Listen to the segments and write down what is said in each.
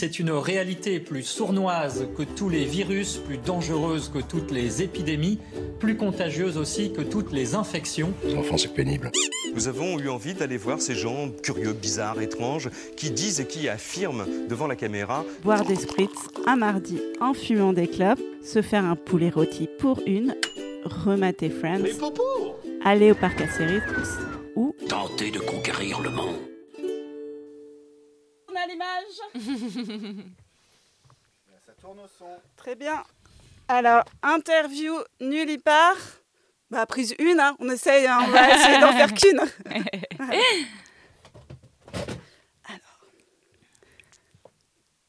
C'est une réalité plus sournoise que tous les virus, plus dangereuse que toutes les épidémies, plus contagieuse aussi que toutes les infections. Enfin, c'est pénible. Nous avons eu envie d'aller voir ces gens curieux, bizarres, étranges, qui disent et qui affirment devant la caméra Boire des spritz un mardi en fumant des clopes, se faire un poulet rôti pour une, remater Friends, aller au parc à ou Tenter de conquérir le monde. L'image Ça tourne au son. Très bien. Alors, interview nulle y part. Bah, prise une, hein. on essaye, hein. on va essayer d'en faire qu'une. Alors.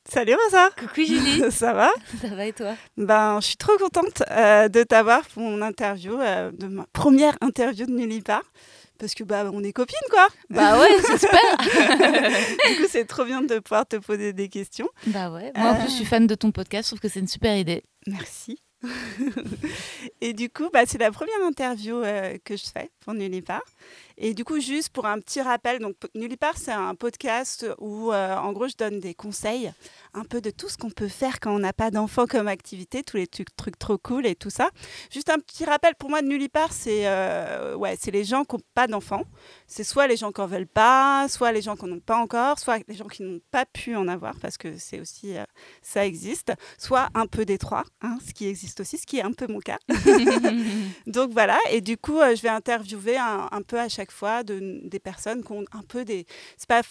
Salut Rosa Coucou Julie, Ça va? Ça va et toi? Ben, je suis trop contente euh, de t'avoir pour mon interview, euh, de ma première interview de nulle y part. Parce que bah on est copines quoi. Bah ouais, j'espère Du coup, c'est trop bien de pouvoir te poser des questions. Bah ouais, moi en plus je suis fan de ton podcast, je trouve que c'est une super idée. Merci. et du coup, bah, c'est la première interview euh, que je fais pour Nullipar. Et du coup, juste pour un petit rappel, donc Nullipar, c'est un podcast où, euh, en gros, je donne des conseils, un peu de tout ce qu'on peut faire quand on n'a pas d'enfant comme activité, tous les trucs, trucs trop cool et tout ça. Juste un petit rappel, pour moi, Nullipar, c'est euh, ouais, c'est les gens qui n'ont pas d'enfants. C'est soit les gens qui n'en veulent pas, soit les gens qui n'en ont pas encore, soit les gens qui n'ont pas pu en avoir, parce que c'est aussi, euh, ça existe, soit un peu des trois, hein, ce qui existe aussi, ce qui est un peu mon cas. Donc voilà, et du coup, je vais interviewer un, un peu à chaque fois de, des personnes qui ont un peu des, pas,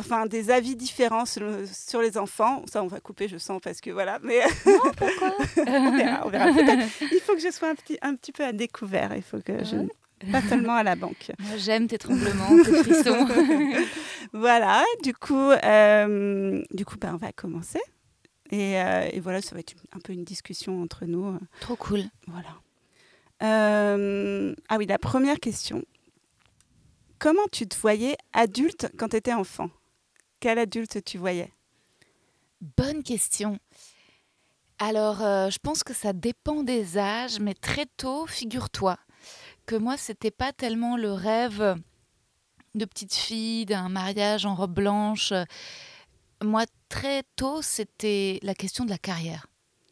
enfin des avis différents sur, le- sur les enfants. Ça, on va couper, je sens, parce que voilà, mais Pourquoi? On verra, on verra. Peut-être, il faut que je sois un petit, un petit peu à découvert, il faut que je, pas seulement à la banque. J'aime tes tremblements, tes frissons. Voilà, du coup, euh, du coup, ben, on va commencer. Et, euh, et voilà, ça va être un peu une discussion entre nous. Trop cool. Voilà. Euh, ah oui, la première question. Comment tu te voyais adulte quand tu étais enfant? Quel adulte tu voyais? Bonne question. Alors, euh, je pense que ça dépend des âges, mais très tôt, figure-toi que moi, c'était pas tellement le rêve de petite fille, d'un mariage en robe blanche. Moi, très tôt, c'était la question de la carrière,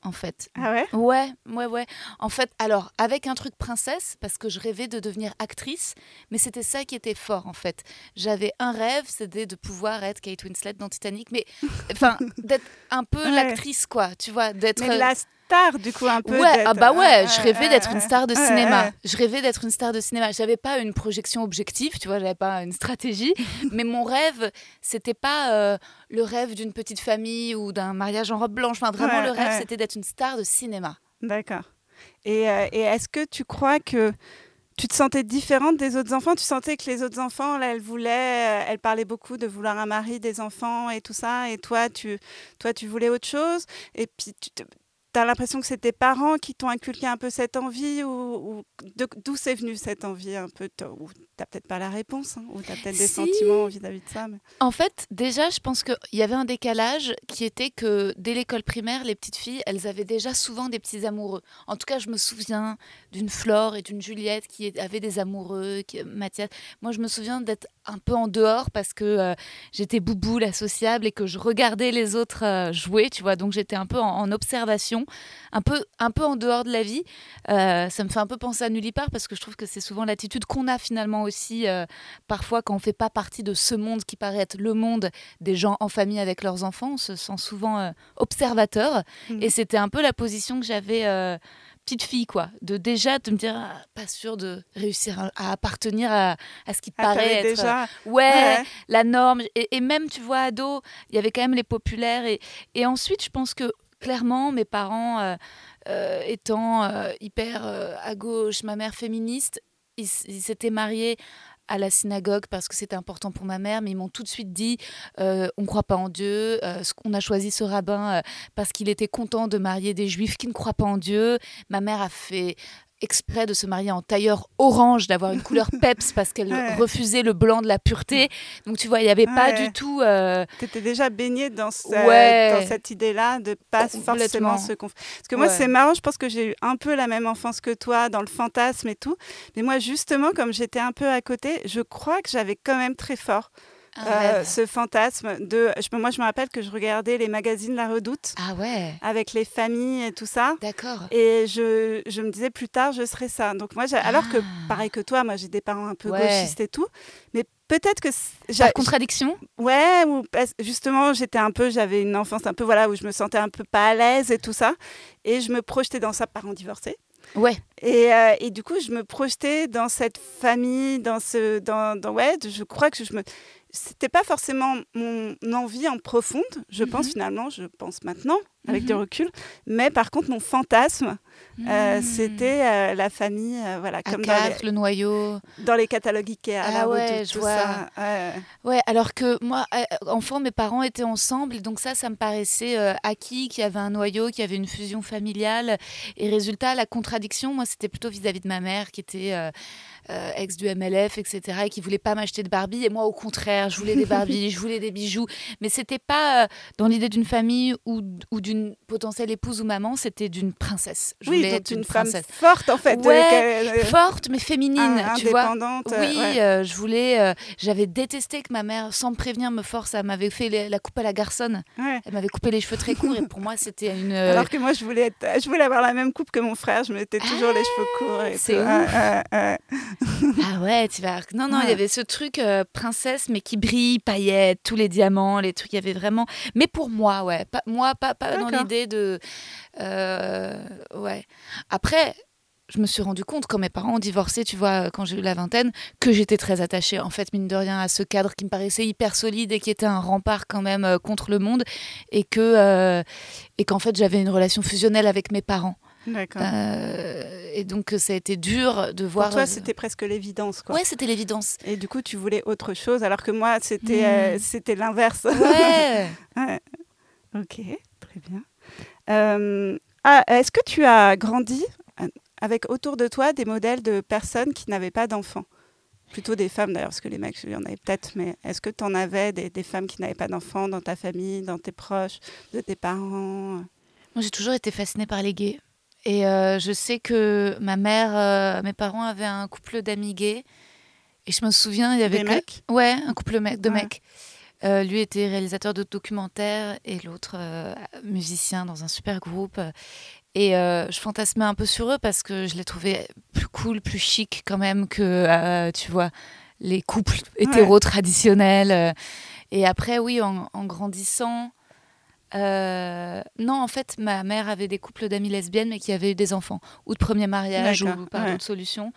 en fait. Ah ouais? Ouais, ouais, ouais. En fait, alors, avec un truc princesse, parce que je rêvais de devenir actrice, mais c'était ça qui était fort, en fait. J'avais un rêve, c'était de pouvoir être Kate Winslet dans Titanic, mais, enfin, d'être un peu Ouais. l'actrice, quoi, tu vois, d'être... La star, du coup, un peu. Ouais, ah bah ouais, je rêvais d'être une star de cinéma. Je rêvais d'être une star de cinéma. J'avais pas une projection objective, tu vois, j'avais pas une stratégie, mais mon rêve, c'était pas euh, le rêve d'une petite famille ou d'un mariage en robe blanche. Enfin, vraiment, Ouais, le rêve, ouais. c'était d'être une star de cinéma. D'accord. Et, euh, et est-ce que tu crois que tu te sentais différente des autres enfants? Tu sentais que les autres enfants, là, elles voulaient, euh, elles parlaient beaucoup de vouloir un mari, des enfants et tout ça, et toi, tu, toi, tu voulais autre chose? Et puis, tu as l'impression que c'est tes parents qui t'ont inculqué un peu cette envie, ou, d'où c'est venu cette envie un peu t- Ou t'as peut-être pas la réponse, hein, ou t'as peut-être des Si. sentiments vis-à-vis de ça. mais- En fait, déjà, je pense qu'il y avait un décalage qui était que dès l'école primaire, les petites filles, elles avaient déjà souvent des petits amoureux. En tout cas, je me souviens d'une Flore et d'une Juliette qui avaient des amoureux, qui- Mathias. Moi, je me souviens d'être un peu en dehors parce que euh, j'étais boubou, la sociable, et que je regardais les autres euh, jouer, tu vois. Donc, j'étais un peu en, en observation, un peu, un peu en dehors de la vie. Euh, ça me fait un peu penser à Nullipar parce que je trouve que c'est souvent l'attitude qu'on a finalement aussi euh, parfois quand on fait pas partie de ce monde qui paraît être le monde des gens en famille avec leurs enfants, on se sent souvent euh, observateur. Mhm. Et c'était un peu la position que j'avais euh, petite fille, quoi. De déjà de me dire, ah, pas sûr de réussir à, à appartenir à, à ce qui Ah, paraît être. déjà. Ouais, Ouais. la norme. Et, et même, tu vois, ado, il y avait quand même les populaires. Et, et ensuite, je pense que clairement, mes parents euh, euh, étant euh, hyper à gauche, ma mère féministe, ils s'étaient mariés à la synagogue parce que c'était important pour ma mère, mais ils m'ont tout de suite dit on ne croit pas en Dieu, on a choisi ce rabbin parce qu'il était content de marier des juifs qui ne croient pas en Dieu. Ma mère a fait exprès de se marier en tailleur orange, d'avoir une couleur peps parce qu'elle Ouais. refusait le blanc de la pureté. Donc tu vois, il n'y avait pas du tout... euh, Tu étais déjà baignée dans, ce- Ouais. dans cette idée-là de pas forcément se conf... Parce que moi, c'est marrant, je pense que j'ai eu un peu la même enfance que toi dans le fantasme et tout. Mais moi, justement, comme j'étais un peu à côté, je crois que j'avais quand même très fort euh, ce fantasme de. Je, moi, je me rappelle que je regardais les magazines La Redoute Ah ouais, avec les familles et tout ça. d'accord. Et je, je me disais plus tard, je serais ça. Donc moi, j'ai- alors que Ah. pareil que toi, moi j'ai des parents un peu Ouais. gauchistes et tout, mais peut-être que c- j'a- Par contradiction? Ouais, ou justement j'étais un peu, j'avais une enfance un peu voilà où je me sentais un peu pas à l'aise et tout ça, et je me projetais dans ça parents divorcés. Ouais. Et, euh, et du coup, je me projetais dans cette famille, dans ce, dans, dans ouais, je crois que je me, c'était pas forcément mon envie en profonde, je pense Mhm. finalement, je pense maintenant avec du Mhm. recul, mais par contre mon fantasme, euh, Hmm. c'était euh, la famille, euh, voilà, comme dans quatre, le noyau. les, dans les catalogues Ikea, Ah la ouais, Redoute, je tout vois. ça. ouais. Ouais, alors que moi, euh, enfant, mes parents étaient ensemble, donc ça, ça me paraissait acquis, qu'il y avait un noyau, qu'il y avait une fusion familiale. Et résultat, la contradiction, moi, c'était plutôt vis-à-vis de ma mère, qui était ex du MLF, etc., et qui voulait pas m'acheter de Barbie. Et moi, au contraire, je voulais des Barbies, je voulais des bijoux. Mais c'était pas dans l'idée d'une famille ou, ou d'une potentielle épouse ou maman, c'était d'une princesse. Je Oui, voulais être une femme princesse. forte en fait, Ouais, euh, Forte, mais féminine, un- tu vois. indépendante. Oui, ouais. euh, je voulais. euh, J'avais détesté que ma mère, sans me prévenir, me force. Elle m'avait fait les- la coupe à la garçonne. ouais. Elle m'avait coupé les cheveux très courts et pour moi, c'était une. euh, Alors que moi, je voulais, être- je voulais avoir la même coupe que mon frère. Je mettais toujours les cheveux courts. et c'est. Ah ouais, tu vas. Non, non, il y avait ce truc princesse, mais qui brille, paillettes, tous les diamants, les trucs. Il y avait vraiment. Mais pour moi, ouais. Pas, moi, pas, pas dans l'idée de. euh, ouais. Après. Je me suis rendu compte quand mes parents ont divorcé, tu vois, quand j'ai eu la vingtaine, que j'étais très attachée, en fait, mine de rien, à ce cadre qui me paraissait hyper solide et qui était un rempart quand même euh, contre le monde, et que euh, et qu'en fait j'avais une relation fusionnelle avec mes parents. D'accord. Euh, et donc ça a été dur de voir. Pour toi, c'était presque l'évidence, quoi. Ouais, c'était l'évidence. Et du coup, tu voulais autre chose, alors que moi, c'était euh, Mm. c'était l'inverse. Ouais. Ouais. Ok, très bien. Euh, ah, Est-ce que tu as grandi euh, avec autour de toi des modèles de personnes qui n'avaient pas d'enfants? Plutôt des femmes d'ailleurs, parce que les mecs, il y en avait peut-être, mais est-ce que tu en avais des, des femmes qui n'avaient pas d'enfants dans ta famille, dans tes proches, de tes parents? Moi, j'ai toujours été fascinée par les gays. Et euh, je sais que ma mère, euh, mes parents avaient un couple d'amis gays. Et je me souviens, il y avait Des que- mecs? Ouais, un couple mec- de Ouais. mecs. Euh, lui était réalisateur de documentaires et l'autre euh, musicien dans un super groupe. Et euh, je fantasmais un peu sur eux parce que je les trouvais plus cool, plus chic quand même que, tu vois, les couples hétéros traditionnels. Et après, oui, en, en grandissant, euh, non, en fait, ma mère avait des couples d'amis lesbiennes, mais qui avaient eu des enfants, ou de premier mariage, ou par ouais. d'autres solutions.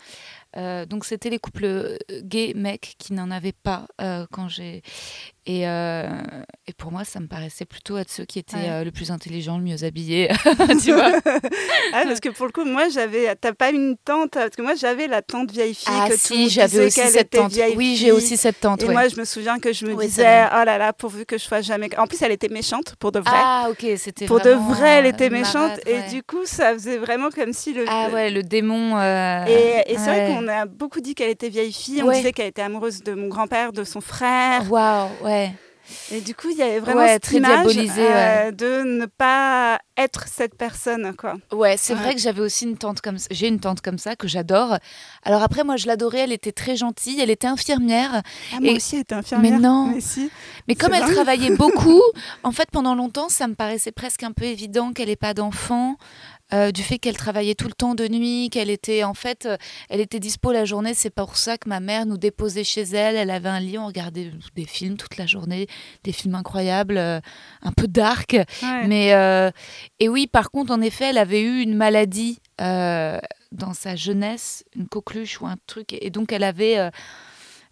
Euh, donc, c'était les couples gays, mecs, qui n'en avaient pas euh, quand j'ai. Et, euh, et pour moi, ça me paraissait plutôt être ceux qui étaient Ouais. euh, le plus intelligents, le mieux habillés, tu vois. Ah, parce que pour le coup, moi, j'avais. T'as pas une tante Parce que moi, j'avais la tante vieille fille Ah que si, j'avais aussi cette tante. vieille Oui, j'ai aussi cette tante. Et moi, je me souviens que je me Oui, disais, oh là là, pourvu que je sois jamais. En plus, elle était méchante, pour de vrai. Ah, ok, c'était pour de vrai, elle euh, était méchante. et ouais. du coup, ça faisait vraiment comme si le. Ah ouais, le démon. euh, Et, et c'est vrai qu'on a beaucoup dit qu'elle était vieille fille. On Ouais. disait qu'elle était amoureuse de mon grand-père, de son frère. Waouh, ouais. Et du coup, il y avait vraiment Ouais, cette très image euh, de ne pas être cette personne, quoi. Ouais, c'est Ouais. vrai que j'avais aussi une tante comme ça. J'ai une tante comme ça que j'adore. Alors après, moi, je l'adorais. Elle était très gentille. Elle était infirmière. Ah, moi Et- aussi, elle était infirmière. Mais non. Mais si. Mais comme elle travaillait beaucoup, en fait, pendant longtemps, ça me paraissait presque un peu évident qu'elle n'ait pas d'enfant. Euh, du fait qu'elle travaillait tout le temps de nuit, qu'elle était en fait, euh, elle était dispo la journée. C'est pour ça que ma mère nous déposait chez elle. Elle avait un lit, on regardait des films toute la journée, des films incroyables, euh, un peu dark. Ouais. Mais et oui, par contre, en effet, elle avait eu une maladie dans sa jeunesse, une coqueluche ou un truc, et donc elle avait,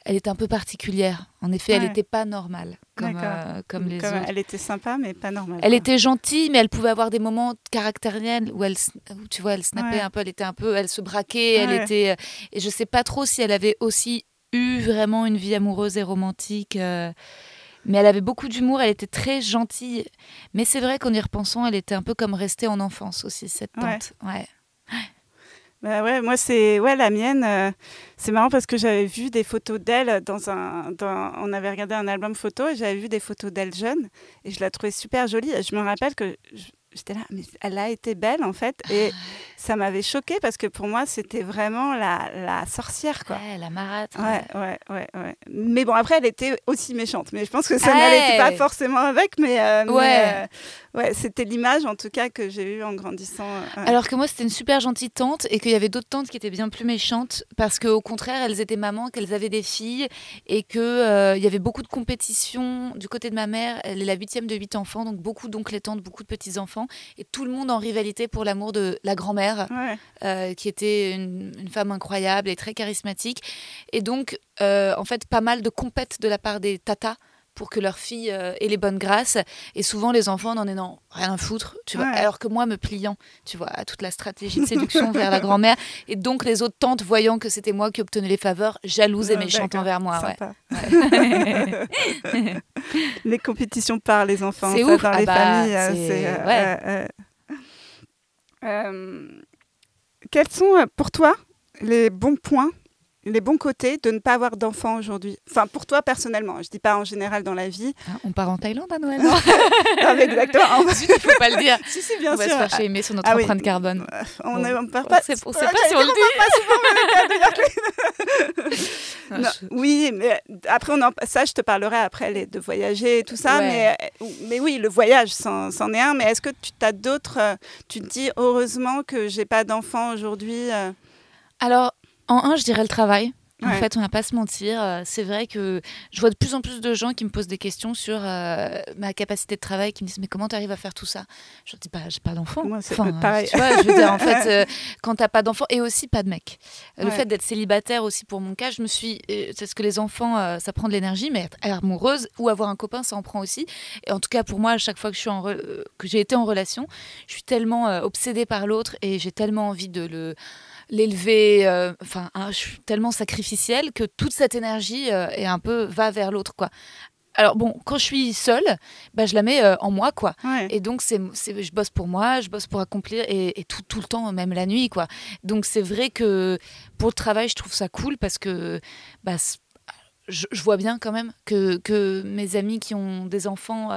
elle était un peu particulière. En effet, elle n'était pas normale comme euh, comme les Comme autres. Elle était sympa, mais pas normale. Elle quoi. était gentille, mais elle pouvait avoir des moments caractériels où elle, où, tu vois, elle snappait Ouais. un peu, elle était un peu, elle se braquait, elle était, euh, et je sais pas trop si elle avait aussi eu vraiment une vie amoureuse et romantique. euh, mais elle avait beaucoup d'humour, elle était très gentille. Mais c'est vrai qu'en y repensant, elle était un peu comme restée en enfance aussi, cette tante. Ouais. Bah ouais, moi c'est ouais la mienne. euh, c'est marrant parce que j'avais vu des photos d'elle dans un. On avait regardé un album photo et j'avais vu des photos d'elle jeune et je la trouvais super jolie. Je me rappelle que j'étais là, mais elle a été belle en fait. Et ça m'avait choquée parce que pour moi, c'était vraiment la, la sorcière, quoi. Ouais, la marâtre. Ouais, ouais, ouais, ouais. Mais bon, après, elle était aussi méchante. Mais je pense que ça n'allait pas forcément avec. Mais, euh, ouais. euh, ouais, c'était l'image, en tout cas, que j'ai eue en grandissant. euh. Alors que moi, c'était une super gentille tante et qu'il y avait d'autres tantes qui étaient bien plus méchantes parce qu'au contraire, elles étaient mamans, qu'elles avaient des filles et qu'il il y avait beaucoup de compétition du côté de ma mère. Elle est la huitième de huit enfants, donc beaucoup d'oncles et tantes, beaucoup de petits-enfants et tout le monde en rivalité pour l'amour de la grand-mère Ouais. euh, qui était une, une femme incroyable et très charismatique. Et donc, euh, en fait, pas mal de compètes de la part des tatas pour que leur fille euh, ait les bonnes grâces. Et souvent, les enfants n'en ayant rien à foutre, tu vois. Ouais. Alors que moi, me pliant, tu vois, à toute la stratégie de séduction vers la grand-mère. Et donc, les autres tantes, voyant que c'était moi qui obtenais les faveurs, jalouses et Ah, méchantes envers moi. Ouais. Sympa. Ouais. Les compétitions par les enfants, C'est ça, ouf. dans Ah les bah, familles. euh, c'est- euh, euh, euh, euh, quels sont euh, pour toi les bons points, les bons côtés de ne pas avoir d'enfants aujourd'hui Enfin, pour toi personnellement, je dis pas en général dans la vie. Hein, on part en Thaïlande à Noël, non Non, mais exactement. Zut, Il faut pas le dire. si, si, bien on va sûr. se faire shamer sur notre Ah oui. empreinte carbone. On Bon. ne on part On pas. sait, on sait Ouais, pas si on le dit. Non, Ah, je- Oui, mais après, on en, ça, je te parlerai après les, de voyager et tout ça. Ouais. Mais, euh, mais oui, le voyage, c'en est un. Mais est-ce que tu as d'autres. euh, Tu te dis, heureusement que j'ai pas d'enfant aujourd'hui euh, Alors, en un, je dirais le travail. En Ouais. fait, on va pas se mentir. euh, C'est vrai que je vois de plus en plus de gens qui me posent des questions sur euh, ma capacité de travail, qui me disent mais comment tu arrives à faire tout ça? Je leur dis bah j'ai pas d'enfant. Moi, c'est pareil. Tu vois, je veux dire en fait euh, quand t'as pas d'enfant et aussi pas de mec. Le Ouais. fait d'être célibataire aussi pour mon cas, je me suis c'est ce que les enfants euh, ça prend de l'énergie, mais être amoureuse ou avoir un copain ça en prend aussi. Et en tout cas pour moi, à chaque fois que je suis en re- que j'ai été en relation, je suis tellement obsédée par l'autre et j'ai tellement envie de le l'élever euh, enfin hein, je suis tellement sacrificielle que toute cette énergie euh, est un peu va vers l'autre quoi. Alors bon quand je suis seule bah, je la mets euh, en moi quoi. Ouais. et donc c'est c'est- je bosse pour moi je bosse pour accomplir et, et tout, tout le temps même la nuit quoi. Donc c'est vrai que pour le travail je trouve ça cool parce que bah, je, je vois bien quand même que, que mes amies qui ont des enfants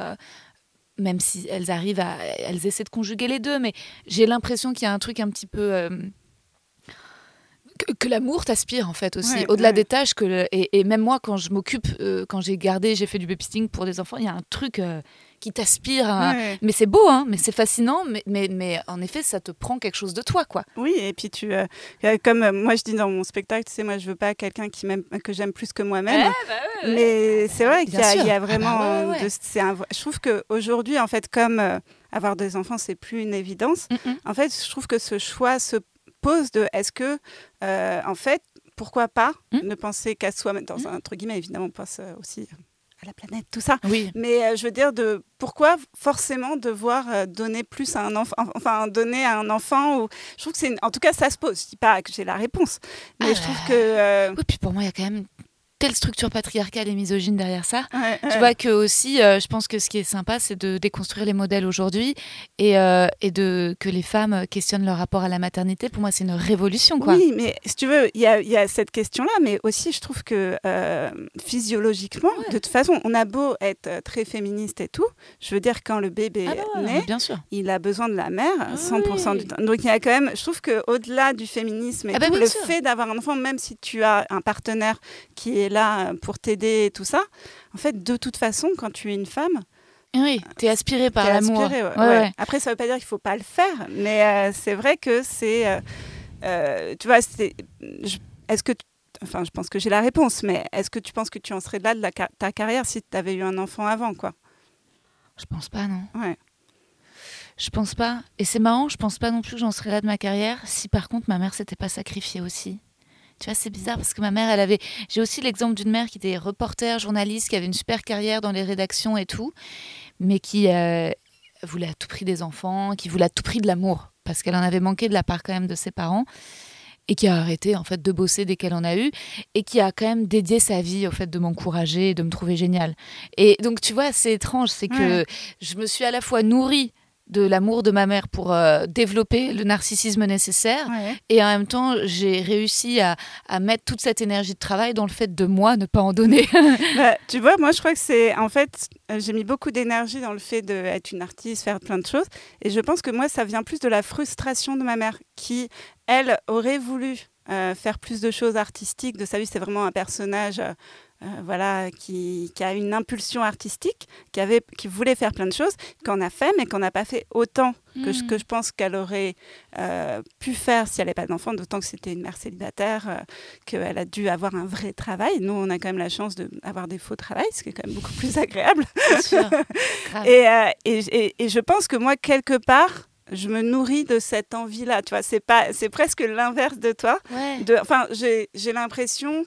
même si elles arrivent à elles essaient de conjuguer les deux mais j'ai l'impression qu'il y a un truc un petit peu euh, que, que l'amour t'aspire en fait aussi Ouais, au-delà ouais. des tâches que le- et, et même moi quand je m'occupe euh, quand j'ai gardé j'ai fait du babysitting pour des enfants il y a un truc euh, qui t'aspire à- Ouais. mais c'est beau hein mais c'est fascinant mais, mais, mais en effet ça te prend quelque chose de toi quoi Oui, et puis tu, euh, comme moi je dis dans mon spectacle, tu sais, moi je veux pas quelqu'un qui m'aime, que j'aime plus que moi-même. Mais c'est vrai qu'il y, a- y vraiment, Ah bah de- un je trouve que aujourd'hui, en fait, comme avoir des enfants, c'est plus une évidence. Mm, mm. En fait, je trouve que ce choix se pose de, est-ce que, euh, en fait, pourquoi pas Mm. ne penser qu'à soi-même, dans un entre guillemets, évidemment, on pense euh, aussi à la planète, tout ça. oui Mais euh, je veux dire, de pourquoi forcément devoir euh, donner plus à un enfant, enfin donner à un enfant ou je trouve que c'est, une- en tout cas, ça se pose. Je dis pas que j'ai la réponse, mais Ah je trouve que euh, oui puis pour moi il y a quand même telle structure patriarcale et misogyne derrière ça ouais, Tu ouais. vois que aussi, euh, je pense que ce qui est sympa, c'est de déconstruire les modèles aujourd'hui et, euh, et de que les femmes questionnent leur rapport à la maternité. Pour moi, c'est une révolution, quoi. Oui, mais si tu veux, il y y a cette question-là, mais aussi je trouve que euh, physiologiquement, Ouais. de toute façon, on a beau être très féministe et tout, je veux dire, quand le bébé Ah bah naît, bien sûr. il a besoin de la mère Ah 100% oui. du temps. Donc il y a quand même, je trouve que au-delà du féminisme et Ah bah tout, le sûr. fait d'avoir un enfant, même si tu as un partenaire qui est là pour t'aider et tout ça, en fait, de toute façon, quand tu es une femme, Oui, t'es aspiré par l'amour. aspirée, ouais, Ouais, ouais. ouais. Après, ça veut pas dire qu'il faut pas le faire, mais euh, c'est vrai que c'est, euh, euh, tu vois, c'est, est-ce que, enfin, je pense que j'ai la réponse, mais est-ce que tu penses que tu en serais là de la ta carrière si tu avais eu un enfant avant, quoi? Je pense pas, non. Ouais. Je pense pas. Et c'est marrant, je pense pas non plus que j'en serais là de ma carrière si par contre ma mère s'était pas sacrifiée aussi. Tu vois, c'est bizarre parce que ma mère, elle avait. J'ai aussi l'exemple d'une mère qui était reporter, journaliste, qui avait une super carrière dans les rédactions et tout, mais qui euh, voulait à tout prix des enfants, qui voulait à tout prix de l'amour, parce qu'elle en avait manqué de la part quand même de ses parents, et qui a arrêté en fait de bosser dès qu'elle en a eu, et qui a quand même dédié sa vie au fait de m'encourager, et de me trouver géniale. Et donc tu vois, c'est étrange, c'est que Ouais. je me suis à la fois nourrie de l'amour de ma mère pour euh, développer le narcissisme nécessaire. Ouais. Et en même temps, j'ai réussi à, à mettre toute cette énergie de travail dans le fait de moi ne pas en donner. Bah, tu vois, moi, je crois que c'est. En fait, euh, j'ai mis beaucoup d'énergie dans le fait d'être une artiste, faire plein de choses. Et je pense que moi, ça vient plus de la frustration de ma mère, qui, elle, aurait voulu euh, faire plus de choses artistiques de sa vie. C'est vraiment un personnage. euh, euh, voilà, qui, qui a une impulsion artistique, qui, avait, qui voulait faire plein de choses, qu'on a fait, mais qu'on n'a pas fait autant que, je, Mm. que je pense qu'elle aurait euh, pu faire si elle n'avait pas d'enfant, d'autant que c'était une mère célibataire, euh, qu'elle a dû avoir un vrai travail. Nous, on a quand même la chance d'avoir des faux travails, ce qui est quand même beaucoup plus agréable. Sûr. Et, et, et- et je pense que moi, quelque part, je me nourris de cette envie-là. Tu vois, c'est pas, c'est presque l'inverse de toi. Ouais. De, enfin, j'ai j'ai l'impression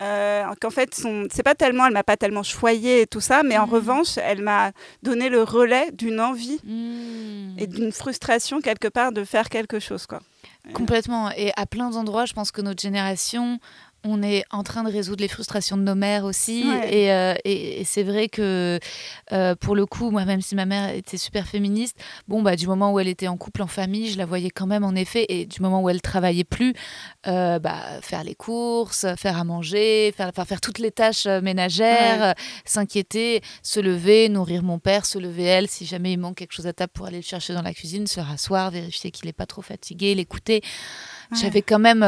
euh, qu'en fait, son, c'est pas tellement, elle m'a pas tellement choyée et tout ça, mais en Mhm. revanche, elle m'a donné le relais d'une envie Mm. et d'une frustration quelque part de faire quelque chose, quoi. Complètement. Et à plein d'endroits, je pense que notre génération, on est en train de résoudre les frustrations de nos mères aussi. Ouais. Et, euh, et- et c'est vrai que, euh, pour le coup, moi, même si ma mère était super féministe, bon, bah, du moment où elle était en couple, en famille, je la voyais quand même, en effet. Et du moment où elle travaillait plus, euh, bah, faire les courses, faire à manger, faire, faire toutes les tâches ménagères, Ouais. s'inquiéter, se lever, nourrir mon père, se lever elle, si jamais il manque quelque chose à table pour aller le chercher dans la cuisine, se rasseoir, vérifier qu'il n'est pas trop fatigué, l'écouter. Ouais. J'avais quand même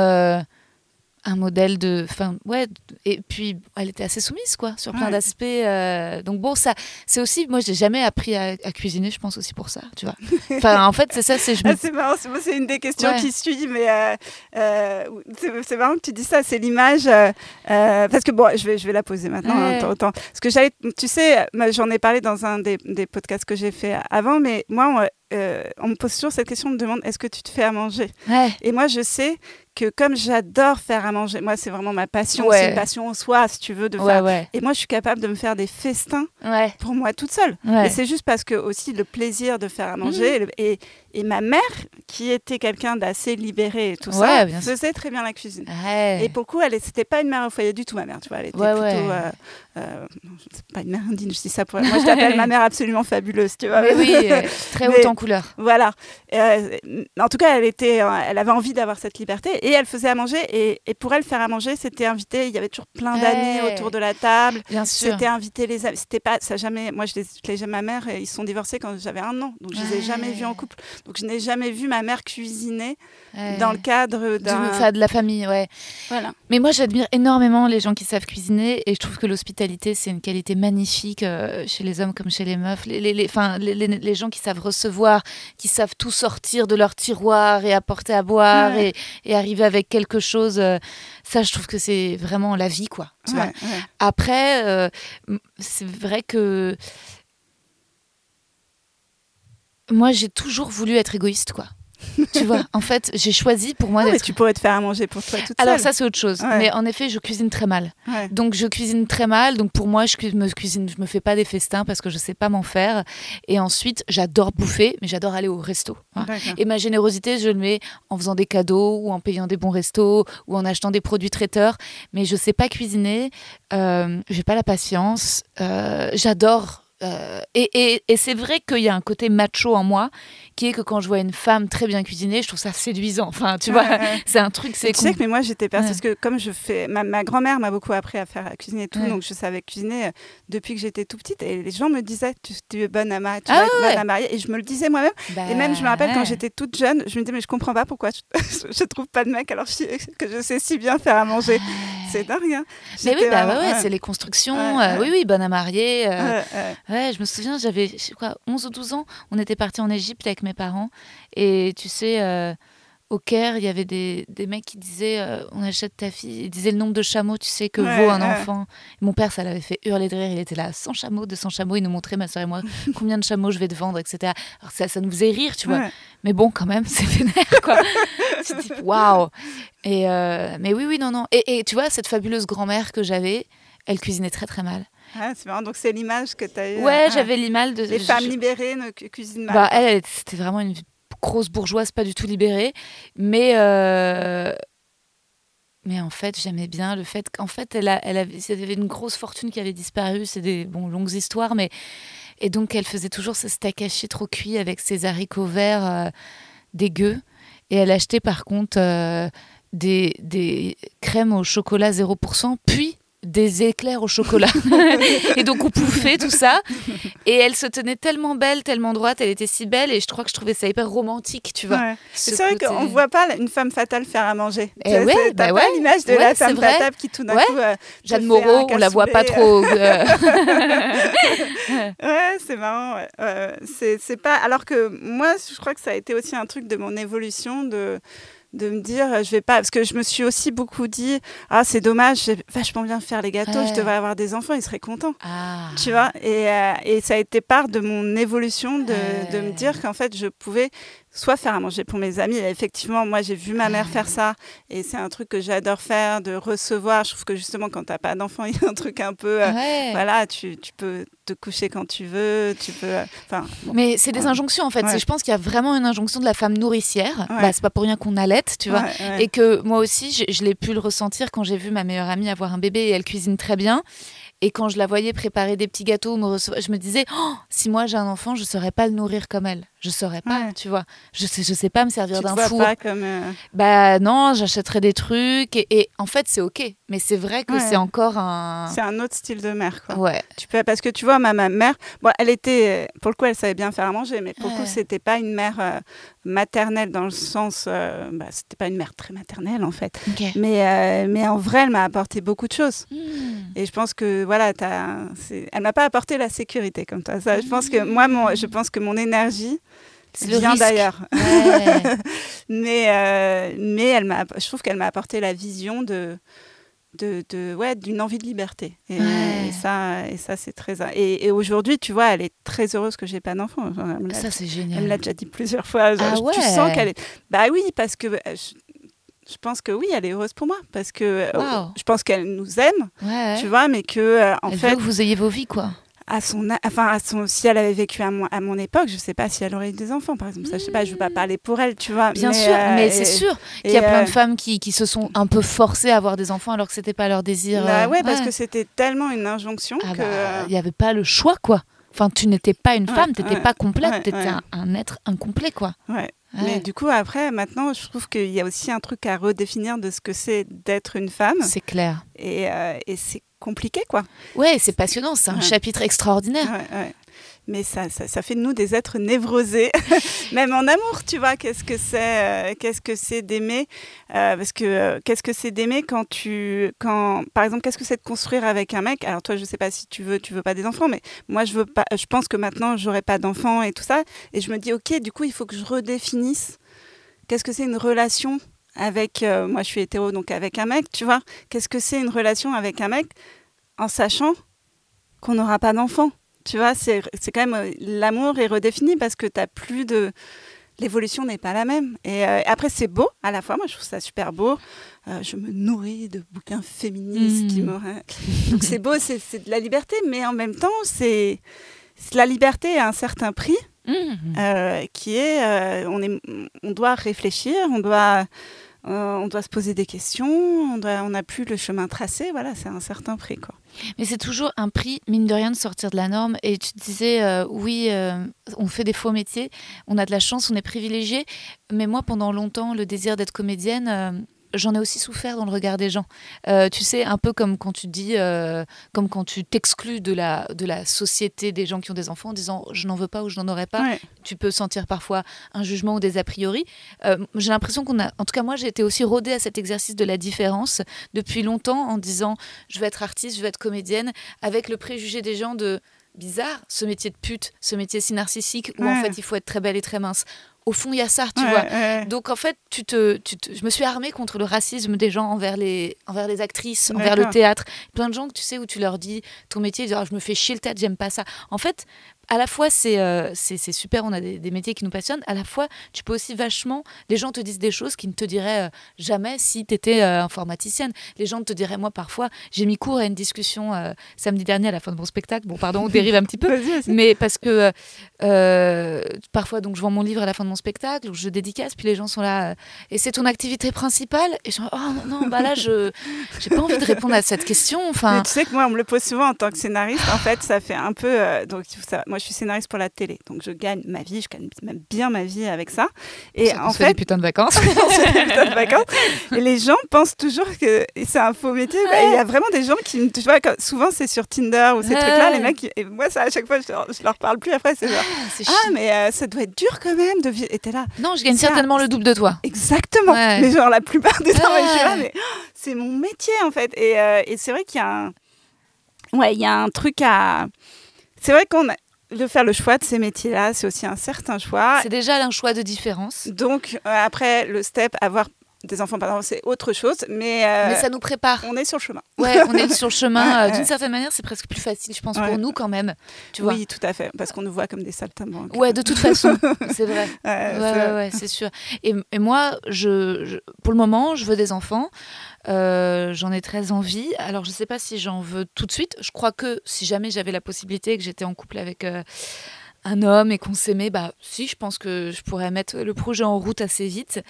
un modèle de. Enfin, ouais. Et puis, elle était assez soumise, quoi, sur plein Ouais. d'aspects. euh, donc, bon, ça, c'est aussi. Moi, j'ai jamais appris à, à cuisiner, je pense aussi pour ça, tu vois. Enfin, en fait, c'est ça, c'est. Ah, c'est marrant, c'est une des questions Ouais. qui suit, mais euh, euh, c'est marrant que tu dis ça, c'est l'image, parce que bon, je vais, je vais la poser maintenant, Ouais. hein, autant, parce que j'allais, tu sais, j'en ai parlé dans un des, des podcasts que j'ai fait avant, mais moi, on, on me pose toujours cette question, on me demande, est-ce que tu te fais à manger? Et moi, je sais que comme j'adore faire à manger, moi, c'est vraiment ma passion, Ouais. c'est une passion en soi, si tu veux, de Ouais, faire. ouais. Et moi, je suis capable de me faire des festins pour moi toute seule. Et c'est juste parce que aussi le plaisir de faire à Mhm. manger et le- et, et ma mère, qui était quelqu'un d'assez libéré et tout Ouais, ça, bien faisait très bien la cuisine. Ouais. Et pour le coup, elle c'était pas une mère au foyer du tout, ma mère. Tu vois, elle était Ouais, plutôt. euh, euh, pas une mère indigne, je dis ça pour elle. Moi, je l'appelle ma mère absolument fabuleuse, tu vois. Mais oui, euh, très haute en couleur. Voilà. Euh, en tout cas, elle, était, elle avait envie d'avoir cette liberté et elle faisait à manger. Et, et pour elle, faire à manger, c'était inviter. Il y avait toujours plein d'amis autour de la table. Bien sûr. C'était inviter les amis. C'était pas, ça jamais. Moi, je les, je les- ma mère, et ils sont divorcés quand j'avais un an, donc je les ai jamais vus en couple. Donc je n'ai jamais vu ma mère cuisiner Ouais. dans le cadre Du- d'un. enfin, de la famille, ouais. Voilà. Mais moi, j'admire énormément les gens qui savent cuisiner et je trouve que l'hospitalité, c'est une qualité magnifique euh, chez les hommes comme chez les meufs. Les, les, les, enfin, les, les- les gens qui savent recevoir, qui savent tout sortir de leur tiroir et apporter à boire Ouais. et, et arriver avec quelque chose, euh, ça, je trouve que c'est vraiment la vie, quoi. Ouais. Après, euh, c'est vrai que moi, j'ai toujours voulu être égoïste, quoi. tu vois, en fait, j'ai choisi pour moi Non, mais d'être tu pourrais te faire à manger pour toi toute alors seule. ça c'est autre chose. Ouais. Mais en effet, je cuisine très mal. Ouais. Donc je cuisine très mal. Donc pour moi, je cu- me cuisine, je me fais pas des festins parce que je sais pas m'en faire. Et ensuite, j'adore bouffer, mais j'adore aller au resto. hein. Et ma générosité, je le mets en faisant des cadeaux ou en payant des bons restos ou en achetant des produits traiteurs. Mais je sais pas cuisiner. Euh, J'ai pas la patience. Euh, j'adore. Euh, et et, et c'est vrai qu'il y a un côté macho en moi qui est que quand je vois une femme très bien cuisiner, je trouve ça séduisant. Enfin, tu vois, Ouais, c'est un truc, c'est tu sais que mais moi j'étais persuadée parce que comme je fais ma, ma grand-mère m'a beaucoup appris à faire à cuisiner et tout Ouais. donc je savais cuisiner euh, depuis que j'étais tout petite et les gens me disaient tu, tu es bonne à ma tu Ah ouais. bonne à marier et je me le disais moi-même. Et même je me rappelle Bah, quand j'étais toute jeune je me disais mais je comprends pas pourquoi je, je trouve pas de mec alors je- que je sais si bien faire à manger c'est dingue hein. Mais oui, bah ouais, c'est les constructions. Euh, oui, oui, bonne à marier. euh, Ouais, je me souviens, j'avais quoi, 11 ou 12 ans. On était partis en Égypte avec mes parents. Et tu sais, euh, au Caire, il y avait des, des mecs qui disaient euh, On achète ta fille. Ils disaient le nombre de chameaux, tu sais, que Ouais, vaut un ouais. enfant. Et mon père, ça l'avait fait hurler de rire. Il était là 100 chameaux, 200 chameaux. Il nous montrait, ma soeur et moi, combien de chameaux je vais te vendre, etc. Alors ça, ça nous faisait rire, tu vois. Ouais. Mais bon, quand même, c'est vénère, quoi. tu te dis, waouh. Et euh, mais oui, oui, non, non. Et, et tu vois, cette fabuleuse grand-mère que j'avais, elle cuisinait très, très mal. Ah, c'est marrant donc c'est l'image que tu as eu Ouais, euh, j'avais l'image de. les je- femmes libérées ne cu- cuisinent mal Bah, elle, c'était vraiment une grosse bourgeoise, pas du tout libérée. Mais, euh, mais en fait, j'aimais bien le fait qu'en fait, elle, a, elle avait, une grosse fortune qui avait disparu. C'est des longues histoires, mais. Et donc, elle faisait toujours ce steak haché trop cuit avec ses haricots verts euh, dégueux. Et elle achetait par contre euh, des, des crèmes au chocolat 0%, puis des éclairs au chocolat. et donc on pouffait tout ça. Et elle se tenait tellement belle, tellement droite, elle était si belle et je crois que je trouvais ça hyper romantique, tu vois. Ouais. Ce C'est vrai côté- qu'on ne voit pas une femme fatale faire à manger. Eh Tu vois, ouais, c'est- T'as bah pas ouais. l'image de Ouais, la c'est femme vrai. fatale qui tout d'un coup. euh, Jeanne Moreau, on la voit pas trop. euh, Ouais, c'est marrant. Euh, c'est c'est pas. Alors que moi, je crois que ça a été aussi un truc de mon évolution de de me dire euh, je vais pas parce que je me suis aussi beaucoup dit ah c'est dommage j'ai vachement bien faire les gâteaux Ouais. je devrais avoir des enfants ils seraient contents Ah. tu vois et, euh, et ça a été part de mon évolution de, de me dire qu'en fait je pouvais soit faire à manger pour mes amis et effectivement moi j'ai vu ma mère faire ça et c'est un truc que j'adore faire de recevoir je trouve que justement quand t'as pas d'enfant il y a un truc un peu euh, Ouais. voilà tu, tu peux te coucher quand tu veux tu peux euh, bon. Mais c'est des injonctions en fait. Ouais. Je pense qu'il y a vraiment une injonction de la femme nourricière. Ouais. Bah, c'est pas pour rien qu'on allait, tu vois. Et que moi aussi, je, je l'ai pu le ressentir quand j'ai vu ma meilleure amie avoir un bébé et elle cuisine très bien. Et quand je la voyais préparer des petits gâteaux, me je me disais, Oh, si moi j'ai un enfant, je saurais pas le nourrir comme elle. Je saurais pas, Ouais. tu vois. Je sais, je sais pas me servir d'un four. pas comme euh, Bah non, j'achèterais des trucs. Et, et en fait, c'est ok. Mais c'est vrai que Ouais. c'est encore un. c'est un autre style de mère quoi Ouais. tu peux parce que tu vois ma, ma mère bon elle était pour le coup elle savait bien faire à manger mais pour le coup Ouais. c'était pas une mère euh, maternelle dans le sens euh, bah, c'était pas une mère très maternelle en fait Ok. mais euh, mais en vrai elle m'a apporté beaucoup de choses Hmm. Et je pense que voilà, c'est- elle m'a pas apporté la sécurité comme toi. Ça, je pense que moi, mon, je pense que mon énergie vient d'ailleurs. Ouais. mais euh, mais elle m'a, je trouve qu'elle m'a apporté la vision de de, de ouais d'une envie de liberté. Et, Ouais. et ça et ça c'est très et, et aujourd'hui, tu vois, elle est très heureuse que j'ai pas d'enfant. Elle Ça, c'est elle me génial. l'a déjà dit plusieurs fois. Genre, Ah Tu sens qu'elle est. Bah oui, parce que. euh, Je, je pense que oui, elle est heureuse pour moi parce que euh, je pense qu'elle nous aime, Ouais. tu vois, mais que euh, en Elle fait, veut que vous ayez vos vies, quoi. à son, enfin, à son, si elle avait vécu à mon, à mon époque, je sais pas si elle aurait eu des enfants, par exemple. Ça, je sais pas, je veux pas parler pour elle, tu vois. Bien mais, sûr, euh, mais c'est sûr qu'il y a plein de femmes qui, qui se sont un peu forcées à avoir des enfants alors que c'était pas leur désir. Bah ouais, parce que c'était tellement une injonction Ah que. bah, il n'y avait pas le choix, quoi. Enfin, tu n'étais pas une femme, tu n'étais pas complète, tu étais un, un être incomplet, quoi. Ouais. Ouais. Mais du coup, après, maintenant, je trouve qu'il y a aussi un truc à redéfinir de ce que c'est d'être une femme. C'est clair. Et, euh, et c'est compliqué, quoi. Ouais, c'est passionnant, c'est un Ouais. chapitre extraordinaire. Ouais. Mais ça, ça, ça fait de nous des êtres névrosés, même en amour, tu vois. Qu'est-ce que c'est, euh, qu'est-ce que c'est d'aimer Euh, Parce que euh, qu'est-ce que c'est d'aimer quand tu, quand, par exemple, qu'est-ce que c'est de construire avec un mec? Alors toi, je sais pas si tu veux, tu veux pas des enfants, mais moi, je veux pas. Je pense que maintenant, j'aurai pas d'enfants et tout ça, et je me dis, ok, du coup, il faut que je redéfinisse. Qu'est-ce que c'est une relation avec, moi, je suis hétéro, donc avec un mec, tu vois Qu'est-ce que c'est une relation avec un mec en sachant qu'on n'aura pas d'enfants? Tu vois, c'est quand même euh, l'amour est redéfini parce que t'as plus de l'évolution n'est pas la même. Et euh, après c'est beau à la fois, moi je trouve ça super beau. Euh, je me nourris de bouquins féministes qui Mm. me donc c'est beau, c'est de la liberté, mais en même temps c'est la liberté à un certain prix Mmh. euh, qui est, on est, on doit réfléchir, on doit, euh, on doit se poser des questions, on n'a plus le chemin tracé, voilà, c'est un certain prix quoi. Mais c'est toujours un prix, mine de rien, de sortir de la norme. Et tu disais, euh, oui, euh, on fait des faux métiers, on a de la chance, on est privilégié. Mais moi, pendant longtemps, le désir d'être comédienne, j'en ai aussi souffert dans le regard des gens. Euh, tu sais, un peu comme quand tu dis, euh, comme quand tu t'exclus de la, de la société des gens qui ont des enfants en disant je n'en veux pas ou je n'en aurais pas. Ouais. Tu peux sentir parfois un jugement ou des a priori. Euh, j'ai l'impression qu'on a, en tout cas moi, j'ai été aussi rodée à cet exercice de la différence depuis longtemps en disant je veux être artiste, je veux être comédienne, avec le préjugé des gens de bizarre, ce métier de pute, ce métier si narcissique où en fait il faut être très belle et très mince. Au fond, il y a ça, tu Ouais, vois. ouais. Donc en fait, tu te, tu te- je me suis armée contre le racisme des gens envers les, envers les actrices, envers le théâtre. Plein de gens que tu sais où tu leur dis ton métier, ils disent Ah, je me fais chier le théâtre, j'aime pas ça. En fait, à la fois c'est euh, super, on a des, des métiers qui nous passionnent. À la fois, tu peux aussi vachement. Les gens te disent des choses qui ne te diraient euh, jamais si tu étais informaticienne. Les gens te diraient moi parfois, j'ai mis cours à une discussion euh, samedi dernier à la fin de mon spectacle. Bon, pardon, on dérive un petit peu. Mais parce que, euh, parfois, donc je vends mon livre à la fin de mon spectacle, ou je dédicace, puis les gens sont là. euh, et c'est ton activité principale? Et je suis oh non, bah là, je j'ai pas envie de répondre à cette question. Mais Enfin, tu sais que moi, on me le pose souvent en tant que scénariste. En fait, ça fait un peu. euh, donc, ça- moi, je suis scénariste pour la télé. Donc, je gagne ma vie. Je gagne même bien ma vie avec ça. Et on en fait des putains de vacances. on se fait des putains de vacances. Et les gens pensent toujours que c'est un faux métier. Et Il y a vraiment des gens qui, me- tu vois, comme- souvent c'est sur Tinder ou ces Ouais. trucs-là, les mecs. Et moi, ça, à chaque fois, je leur, je leur parle plus après. C'est genre, ah, chiant. mais euh, ça doit être dur quand même de vivre. Et t'es là. Non, je gagne certainement le double de toi. Exactement. Ouais. Mais genre, la plupart du temps, je suis là, mais oh, c'est mon métier en fait. Et, euh, et c'est vrai qu'il y a un. Ouais, il y a un truc à. C'est vrai qu'on a. De faire le choix de ces métiers-là, c'est aussi un certain choix. C'est déjà un choix de différence. Donc, euh, après, le step, avoir des enfants, par exemple, c'est autre chose. Mais, euh, Mais ça nous prépare. on est sur le chemin. Ouais, on est sur le chemin. Euh. D'une certaine manière, c'est presque plus facile, je pense, Ouais. pour nous quand même. Tu vois oui, tout à fait. Parce qu'on nous voit comme des saltimbanques. Ouais, de toute façon, c'est vrai. Ouais, Ouais, c'est ouais, sûr. Et, et moi, je, je- pour le moment, je veux des enfants. Euh, j'en ai très envie. Alors, je ne sais pas si j'en veux tout de suite. Je crois que si jamais j'avais la possibilité, que j'étais en couple avec euh, un homme et qu'on s'aimait, bah si, je pense que je pourrais mettre le projet en route assez vite.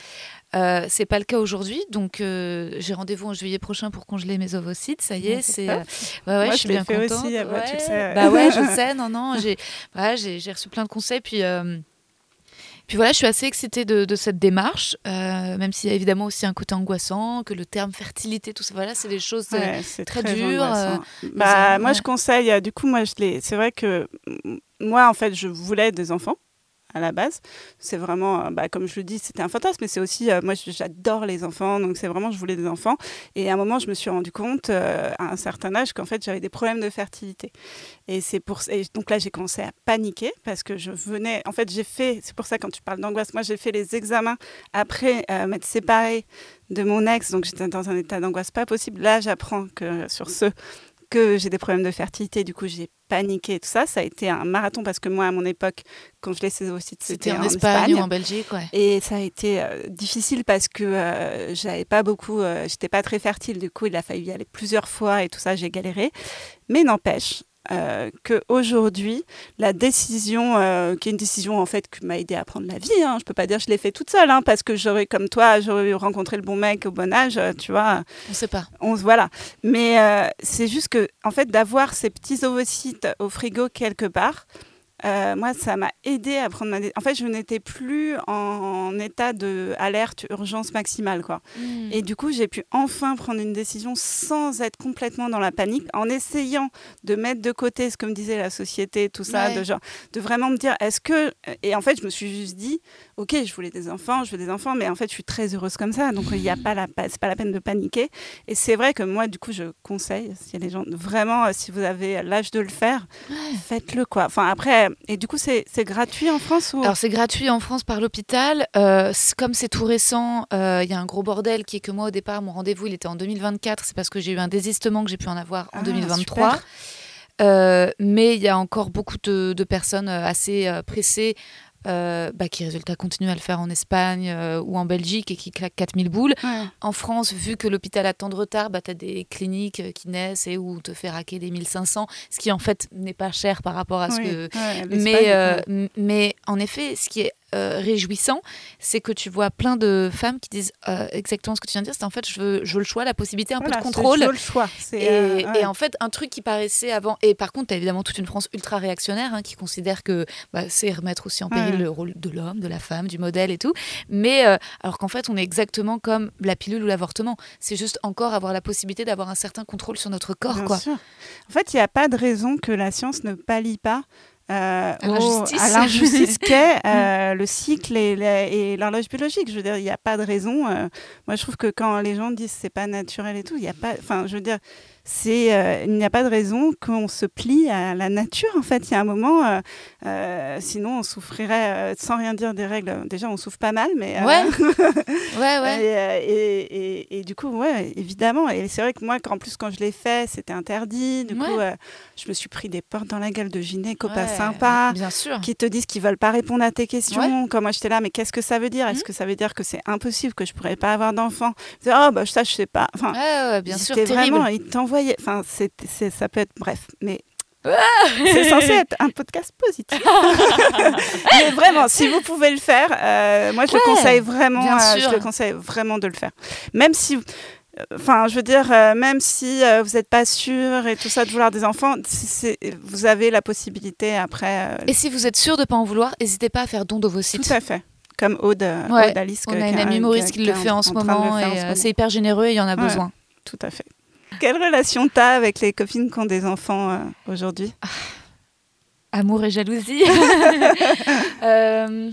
Euh, c'est pas le cas aujourd'hui, donc euh, j'ai rendez-vous en juillet prochain pour congeler mes ovocytes. Ça y est, c'est euh, ouais, ouais, Moi, je suis bien fait contente. aussi, ouais, tu le sais. Bah ouais, je sais. Non, non, j'ai j'ai j'ai reçu plein de conseils, puis. euh, puis voilà, je suis assez excitée de, de cette démarche, euh, même s'il y a évidemment aussi un côté angoissant, que le terme fertilité, tout ça, voilà, c'est des choses. Ouais, très très, dur, angoissant. euh, bah, moi, ouais. je conseille. Du coup, moi, je l'ai. C'est vrai que moi, en fait, je voulais des enfants à la base. C'est vraiment, euh, bah, comme je le dis, c'était un fantasme, mais c'est aussi, euh, moi, j'adore les enfants, donc c'est vraiment, je voulais des enfants. Et à un moment, je me suis rendu compte, euh, à un certain âge, qu'en fait, j'avais des problèmes de fertilité. Et c'est pour et donc là, j'ai commencé à paniquer parce que je venais. En fait, j'ai fait. C'est pour ça quand tu parles d'angoisse, moi, j'ai fait les examens après m'être séparée de mon ex, donc j'étais dans un état d'angoisse pas possible. Là, j'apprends que sur ce que j'ai des problèmes de fertilité, du coup j'ai paniqué et tout ça. Ça a été un marathon parce que moi, à mon époque, quand je laissais aussi, C'était en, Espagne ou en Belgique, ouais. et ça a été euh, difficile parce que euh, j'avais pas beaucoup, euh, j'étais pas très fertile. Du coup, il a fallu y aller plusieurs fois et tout ça, j'ai galéré. Mais n'empêche euh, que aujourd'hui, la décision, euh, qui est une décision en fait qui m'a aidé à prendre la vie. Hein, je peux pas dire que je l'ai fait toute seule, hein, parce que j'aurais comme toi, j'aurais rencontré le bon mec au bon âge, euh, tu vois On sait pas. on se voilà. Mais euh, c'est juste que, en fait, d'avoir ces petits ovocytes au frigo quelque part, euh, moi, ça m'a aidé à prendre ma. dé- En fait, je n'étais plus en, en état de alerte urgence maximale, quoi. Mm. Et du coup, j'ai pu enfin prendre une décision sans être complètement dans la panique, en essayant de mettre de côté ce que me disait la société, tout ça, Ouais. de genre, de vraiment me dire, est-ce que. Et en fait, je me suis juste dit, ok, je voulais des enfants, je veux des enfants, mais en fait, je suis très heureuse comme ça, donc il n'y a pas la, c'est pas la peine de paniquer. Et c'est vrai que moi, du coup, je conseille, si les gens, vraiment, si vous avez l'âge de le faire, faites-le, quoi. Enfin, après, et du coup, c'est gratuit en France ou? Alors c'est gratuit en France par l'hôpital. Euh, comme c'est tout récent, euh, il y a un gros bordel qui est que moi au départ, mon rendez-vous il était en 2024. C'est parce que j'ai eu un désistement que j'ai pu en avoir en Ah, 2023. super. Euh, mais il y a encore beaucoup de, de personnes assez euh, pressées euh, bah, qui, résultat, continuent à le faire en Espagne euh, ou en Belgique et qui claquent 4000 boules. Ouais. En France, vu que l'hôpital a tant de retard, bah, tu as des cliniques euh, qui naissent et où on te fait raquer des 1500, ce qui en fait n'est pas cher par rapport à ce Oui, que ouais, mais, euh, mais en effet, ce qui est euh, réjouissant, c'est que tu vois plein de femmes qui disent euh, exactement ce que tu viens de dire. C'est en fait, je veux, je veux le choix, la possibilité, un Voilà, peu de contrôle. toujours le choix. Et, euh, et en fait, un truc qui paraissait avant. Et par contre, tu as évidemment toute une France ultra réactionnaire hein, qui considère que bah, c'est remettre aussi en péril Ouais. le rôle de l'homme, de la femme, du modèle et tout. Mais alors qu'en fait, on est exactement comme la pilule ou l'avortement. C'est juste encore avoir la possibilité d'avoir un certain contrôle sur notre corps. Bien quoi. sûr. En fait, il n'y a pas de raison que la science ne pallie pas euh, À l'injustice. qu'est euh, le cycle et l'horloge biologique. Je veux dire, il n'y a pas de raison. euh, moi, je trouve que quand les gens disent c'est pas naturel et tout, il n'y a pas. Enfin, je veux dire, c'est euh, il n'y a pas de raison qu'on se plie à la nature. En fait, il y a un moment, euh, euh, sinon on souffrirait sans rien dire des règles. Déjà, on souffre pas mal, mais Ouais. Ouais, ouais. et, et, et- et du coup, ouais, évidemment. Et c'est vrai que moi, en plus, quand je l'ai fait, c'était interdit. Du coup, Ouais. je me suis pris des portes dans la gueule de gynéco pas Ouais, sympa, Bien sûr. qui te disent qu'ils veulent pas répondre à tes questions. Quand moi, j'étais là, mais qu'est-ce que ça veut dire? Est-ce Mhm. que ça veut dire que c'est impossible, que je pourrais pas avoir d'enfant? Oh, bah, ça, je sais pas. Enfin, Ouais, ouais, bien sûr, terrible. vraiment, ils Enfin, c'est, c'est- ça peut être. Bref, mais C'est censé être un podcast positif. Mais vraiment, si vous pouvez le faire, euh, moi je le conseille vraiment. euh, je le conseille vraiment de le faire. Même si, enfin, je veux dire, euh, même si euh, vous n'êtes pas sûr et tout ça de vouloir des enfants, c'est- vous avez la possibilité après. euh, Et si vous êtes sûr de pas en vouloir, n'hésitez pas à faire don d'ovocytes. tout à fait. Comme Aude, Ouais, Aude Alice. On a une amie humoriste qui le fait en ce de moment faire en et ce moment. c'est hyper généreux et il y en a Ouais. besoin. Tout à fait. Quelle relation t'as avec les copines qui ont des enfants euh, aujourd'hui? Amour et jalousie. Euh,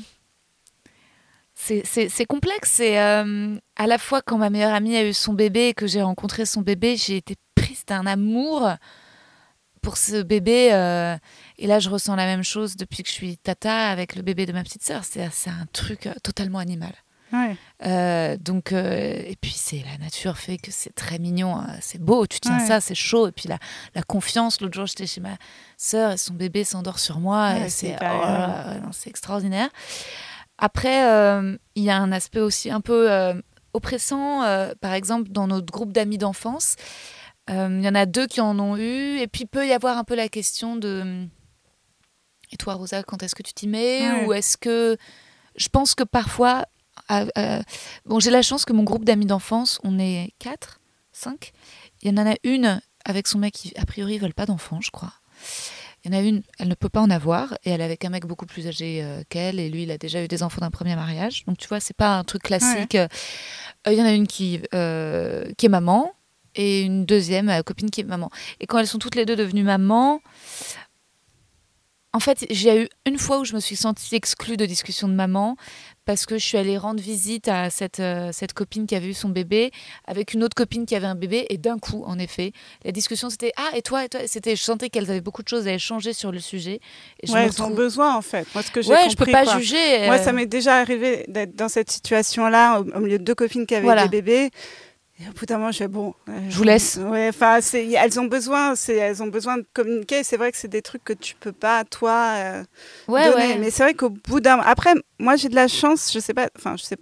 c'est- complexe. C'est euh, à la fois quand ma meilleure amie a eu son bébé et que j'ai rencontré son bébé, j'ai été prise d'un amour pour ce bébé. et là, je ressens la même chose depuis que je suis tata avec le bébé de ma petite sœur. C'est un truc totalement animal. Ouais. Euh, donc, euh, et puis c'est la nature fait que c'est très mignon, hein. c'est beau, tu tiens Ouais. ça, c'est chaud. Et puis la, la confiance, l'autre jour j'étais chez ma sœur et son bébé s'endort sur moi, Ouais, c'est oh c'est extraordinaire. Après, euh, il y a un aspect aussi un peu oppressant, par exemple dans notre groupe d'amis d'enfance. Il y en a deux qui en ont eu, et puis peut y avoir un peu la question de. Et toi, Rosa, quand est-ce que tu t'y mets? Ou est-ce que. Je pense que parfois. Ah, euh, bon, j'ai la chance que mon groupe d'amis d'enfance, on est quatre, cinq. Il y en a une avec son mec qui, a priori, veulent pas d'enfants, je crois. Il y en a une, elle ne peut pas en avoir, et elle est avec un mec beaucoup plus âgé euh, qu'elle, et lui, il a déjà eu des enfants d'un premier mariage. Donc, tu vois, c'est pas un truc classique. Euh, Il y en a une qui, euh, qui est maman, et une deuxième copine qui est maman. Et quand elles sont toutes les deux devenues maman, en fait, j'ai eu une fois où je me suis sentie exclue de discussion de maman parce que je suis allée rendre visite à cette, euh, cette copine qui avait eu son bébé avec une autre copine qui avait un bébé et d'un coup, en effet, la discussion c'était ah et toi et toi c'était je sentais qu'elles avaient beaucoup de choses à échanger sur le sujet. Et je Ouais, me elles ont besoin en fait. Moi, ce que j'ai Ouais, compris, je peux pas quoi. juger. Moi, euh, ça m'est déjà arrivé d'être dans cette situation-là, au, au milieu de deux copines qui avaient Voilà. des bébés. Et au bout d'un moment, je fais bon. euh, Je vous laisse. Ouais, enfin, elles ont besoin, elles ont besoin de communiquer. C'est vrai que c'est des trucs que tu peux pas toi euh, ouais, donner. ouais. Mais c'est vrai qu'au bout d'un, après, moi, j'ai de la chance. Je sais pas, enfin, je sais.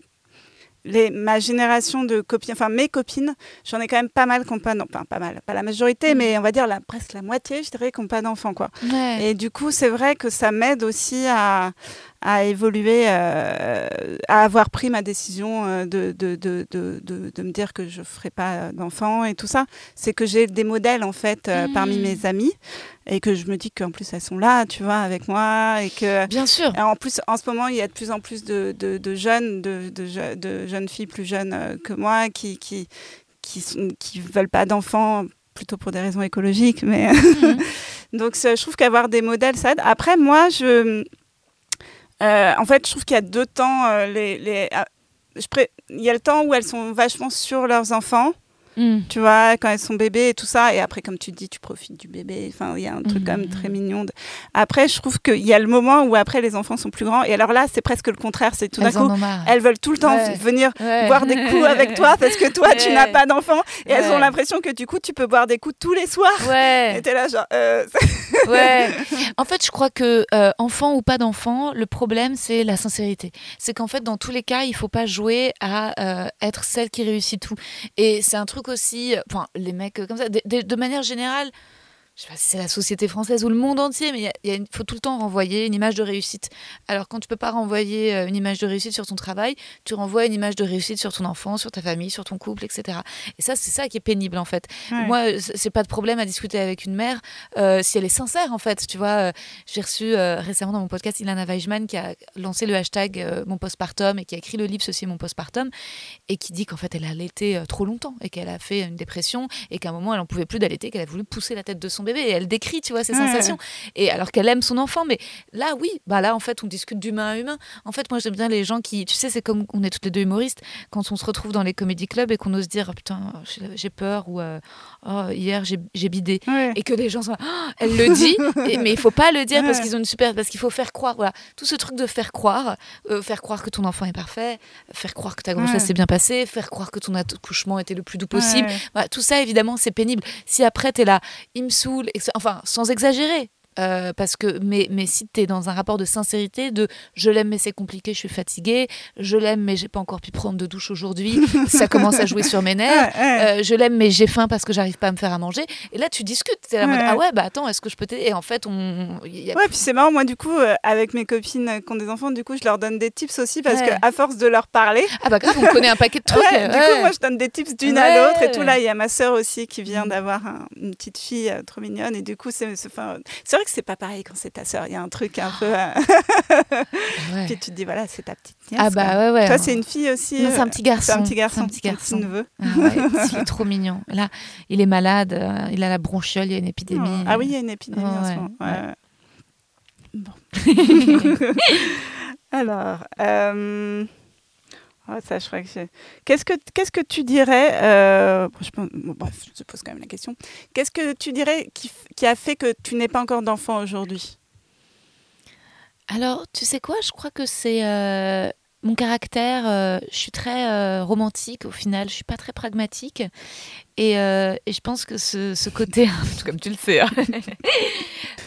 Les, ma génération de copines, enfin mes copines, j'en ai quand même pas mal qui n'ont pas, non, enfin, pas mal, pas la majorité, Mm. mais on va dire la, presque la moitié, je dirais, qui n'ont pas d'enfants, quoi. Ouais. Et du coup, c'est vrai que ça m'aide aussi à, à évoluer, euh, à avoir pris ma décision euh, de, de, de, de, me dire que je ne ferai pas d'enfants et tout ça. C'est que j'ai des modèles, en fait, euh, Mhm. parmi mes amis et que je me dis qu'en plus, elles sont là, tu vois, avec moi et que... Bien sûr. En plus, en ce moment, il y a de plus en plus de, jeunes, de, de, je- de jeunes filles plus jeunes que moi qui qui qui, sont- qui veulent pas d'enfants plutôt pour des raisons écologiques, mais Mhm. donc je trouve qu'avoir des modèles ça aide. Après, moi, je euh, en fait, je trouve qu'il y a deux temps. euh, ah, Il y a le temps où elles sont vachement sur leurs enfants, Mm. tu vois, quand elles sont bébés et tout ça. Et après, comme tu dis, tu profites du bébé. Enfin, il y a un truc quand même Mhm. très mignon. de- Après, je trouve qu'il y a le moment où après les enfants sont plus grands. Et alors là, c'est presque le contraire. C'est tout d'un coup, elles veulent tout le temps Ouais. venir Ouais. boire des coups avec toi parce que toi, tu n'as pas d'enfants. Et elles ont l'impression que du coup, tu peux boire des coups tous les soirs. Ouais. Et t'es là, genre, euh, Ouais. En fait, je crois que euh, enfant ou pas d'enfant, le problème c'est la sincérité. C'est qu'en fait, dans tous les cas, il faut pas jouer à euh, être celle qui réussit tout. Et c'est un truc aussi, euh, enfin, les mecs euh, comme ça, de, de- de manière générale. Je sais pas si c'est la société française ou le monde entier, mais il faut tout le temps renvoyer une image de réussite. Alors quand tu peux pas renvoyer euh, une image de réussite sur ton travail, tu renvoies une image de réussite sur ton enfant, sur ta famille, sur ton couple, etc. Et ça, c'est ça qui est pénible en fait. Ouais. Moi, euh, c'est pas de problème à discuter avec une mère euh, si elle est sincère en fait. Tu vois, euh, j'ai reçu euh, récemment dans mon podcast Ilana Weichmann qui a lancé le hashtag mon postpartum et qui a écrit le livre Ceci est mon postpartum et qui dit qu'en fait elle a allaité trop longtemps et qu'elle a fait une dépression et qu'à un moment elle en pouvait plus d'allaiter, qu'elle a voulu pousser la tête de son bébé et elle décrit, tu vois, ses Ouais. sensations. Et alors qu'elle aime son enfant, mais là oui, bah là en fait on discute d'humain à humain. En fait, moi j'aime bien les gens qui, tu sais, c'est comme on est toutes les deux humoristes quand on se retrouve dans les comédie clubs et qu'on ose dire oh, putain j'ai- peur ou euh, Oh, hier j'ai bidé ouais. et que les gens sont Ah, elle le dit et- mais il faut pas le dire parce qu'ils ont une super parce qu'il faut faire croire voilà tout ce truc de faire croire euh, faire croire que ton enfant est parfait faire croire que ta grossesse s'est bien passée faire croire que ton accouchement était le plus doux possible tout ça évidemment c'est pénible si après t'es là il me saoule ça- enfin sans exagérer Euh, parce que, mais, mais si tu es dans un rapport de sincérité, de je l'aime mais c'est compliqué, je suis fatiguée, je l'aime mais j'ai pas encore pu prendre de douche aujourd'hui, ça commence à jouer sur mes nerfs. Euh, je l'aime mais j'ai faim parce que j'arrive pas à me faire à manger. Et là tu discutes, t'es là en mode, ah ouais, bah attends, est-ce que je peux t'aider? Et en fait, on. il y a- Ouais, puis c'est marrant, moi du coup, euh, avec mes copines qui ont des enfants, du coup, je leur donne des tips aussi parce Ouais. que à force de leur parler, Ah bah grave, on connaît un paquet de trucs. Ouais, du coup, moi, je donne des tips d'une à l'autre et tout. Là, il y a ma sœur aussi qui vient Mm. d'avoir un- une petite fille trop mignonne. Et du coup, c'est c'est- c'est vrai que c'est pas pareil quand c'est ta sœur. Il y a un truc un peu. euh, Ouais. Puis tu te dis, voilà, c'est ta petite nièce. Ah bah ouais, ouais. Toi, c'est une fille aussi Non, c'est un euh, petit garçon. C'est un petit garçon. C'est un petit garçon. neveu. Ah ouais, il est trop mignon. Là, il est malade, euh, il a la bronchiole, il y a une épidémie. Ah oui, il y a une épidémie en ce moment. Bon. Alors, euh, oh, ça, je crois que j'ai- Qu'est-ce que que tu dirais euh, je je pose quand même la question. Qu'est-ce que tu dirais qui, qui a fait que tu n'aies pas encore d'enfant aujourd'hui? Alors, tu sais quoi? Je crois que c'est euh, mon caractère. euh, je suis très romantique au final. Je suis pas très pragmatique. Et, et je pense que ce, ce côté, comme tu le sais, hein,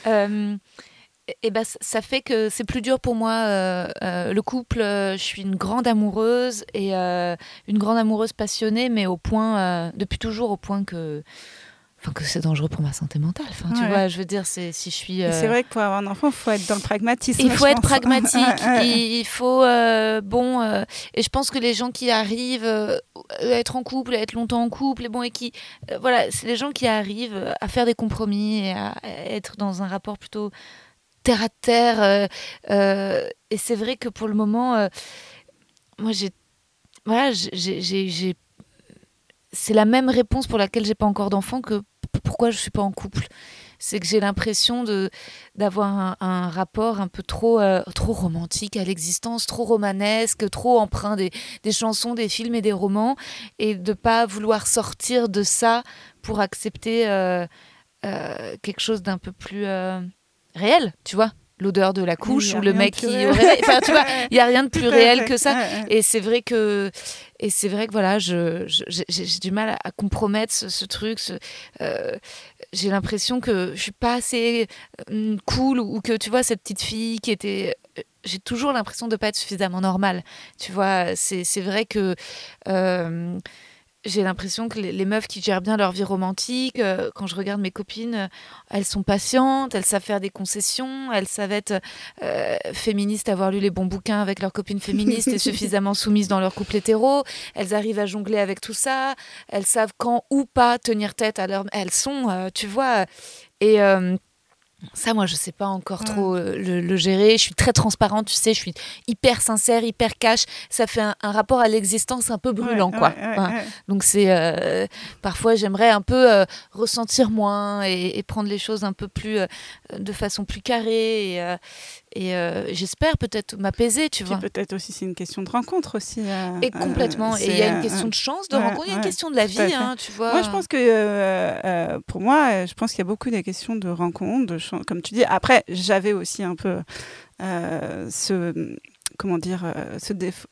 et ben, ça- fait que c'est plus dur pour moi. euh, euh, le couple, euh, je suis une grande amoureuse et une grande amoureuse passionnée, mais au point, depuis toujours, au point que. Enfin, que c'est dangereux pour ma santé mentale. Enfin, tu vois, je veux dire, c'est si je suis. C'est vrai que pour avoir un enfant, il faut être dans le pragmatisme. il faut être pense. pragmatique. Il il faut euh, bon. euh, et je pense que les gens qui arrivent à être en couple, à être longtemps en couple, et bon et qui voilà, c'est les gens qui arrivent à faire des compromis et à, à être dans un rapport plutôt terre à terre. euh, euh, et c'est vrai que pour le moment, euh, moi j'ai voilà, j'ai- c'est la même réponse pour laquelle j'ai pas encore d'enfant que pourquoi je suis pas en couple. C'est que j'ai l'impression d'avoir un, rapport un peu trop trop romantique à l'existence, trop romanesque, trop empreint des, des chansons, des films et des romans, et de pas vouloir sortir de ça pour accepter quelque chose d'un peu plus réel, tu vois l'odeur de la couche ou le mec qui enfin tu vois il y a rien de plus réel que ça. Et c'est vrai que et c'est vrai que voilà je j'ai du mal à, à compromettre ce, ce truc ce, euh, j'ai l'impression que je suis pas assez euh, cool ou, que tu vois cette petite fille qui était euh, j'ai toujours l'impression de pas être suffisamment normale. Tu vois c'est c'est vrai que j'ai l'impression que les, les meufs qui gèrent bien leur vie romantique, euh, quand je regarde mes copines, euh, elles sont patientes, elles savent faire des concessions, elles savent être euh, féministes, avoir lu les bons bouquins avec leurs copines féministes et suffisamment soumises dans leur couple hétéro. Elles arrivent à jongler avec tout ça. Elles savent quand ou pas tenir tête à leur. Elles sont, tu vois. Et. Ça, moi, je sais pas encore trop euh, le, le gérer. Je suis très transparente, tu sais, je suis hyper sincère, hyper cash. Ça fait un, un rapport à l'existence un peu brûlant, Ouais, quoi. ouais, ouais, ouais. Donc c'est euh, parfois j'aimerais un peu euh, ressentir moins et, et prendre les choses un peu plus euh, de façon plus carrée et, et euh, j'espère peut-être m'apaiser, tu vois. peut-être aussi, c'est une question de rencontre aussi. euh, Et euh, complètement. et il y a une question de chance, de rencontre, il y a une question de la vie, hein, tu vois. Moi, je pense que pour moi, je pense qu'il y a beaucoup des questions de rencontres, de chan- comme tu dis. Après, j'avais aussi un peu ce, comment dire, ce défaut.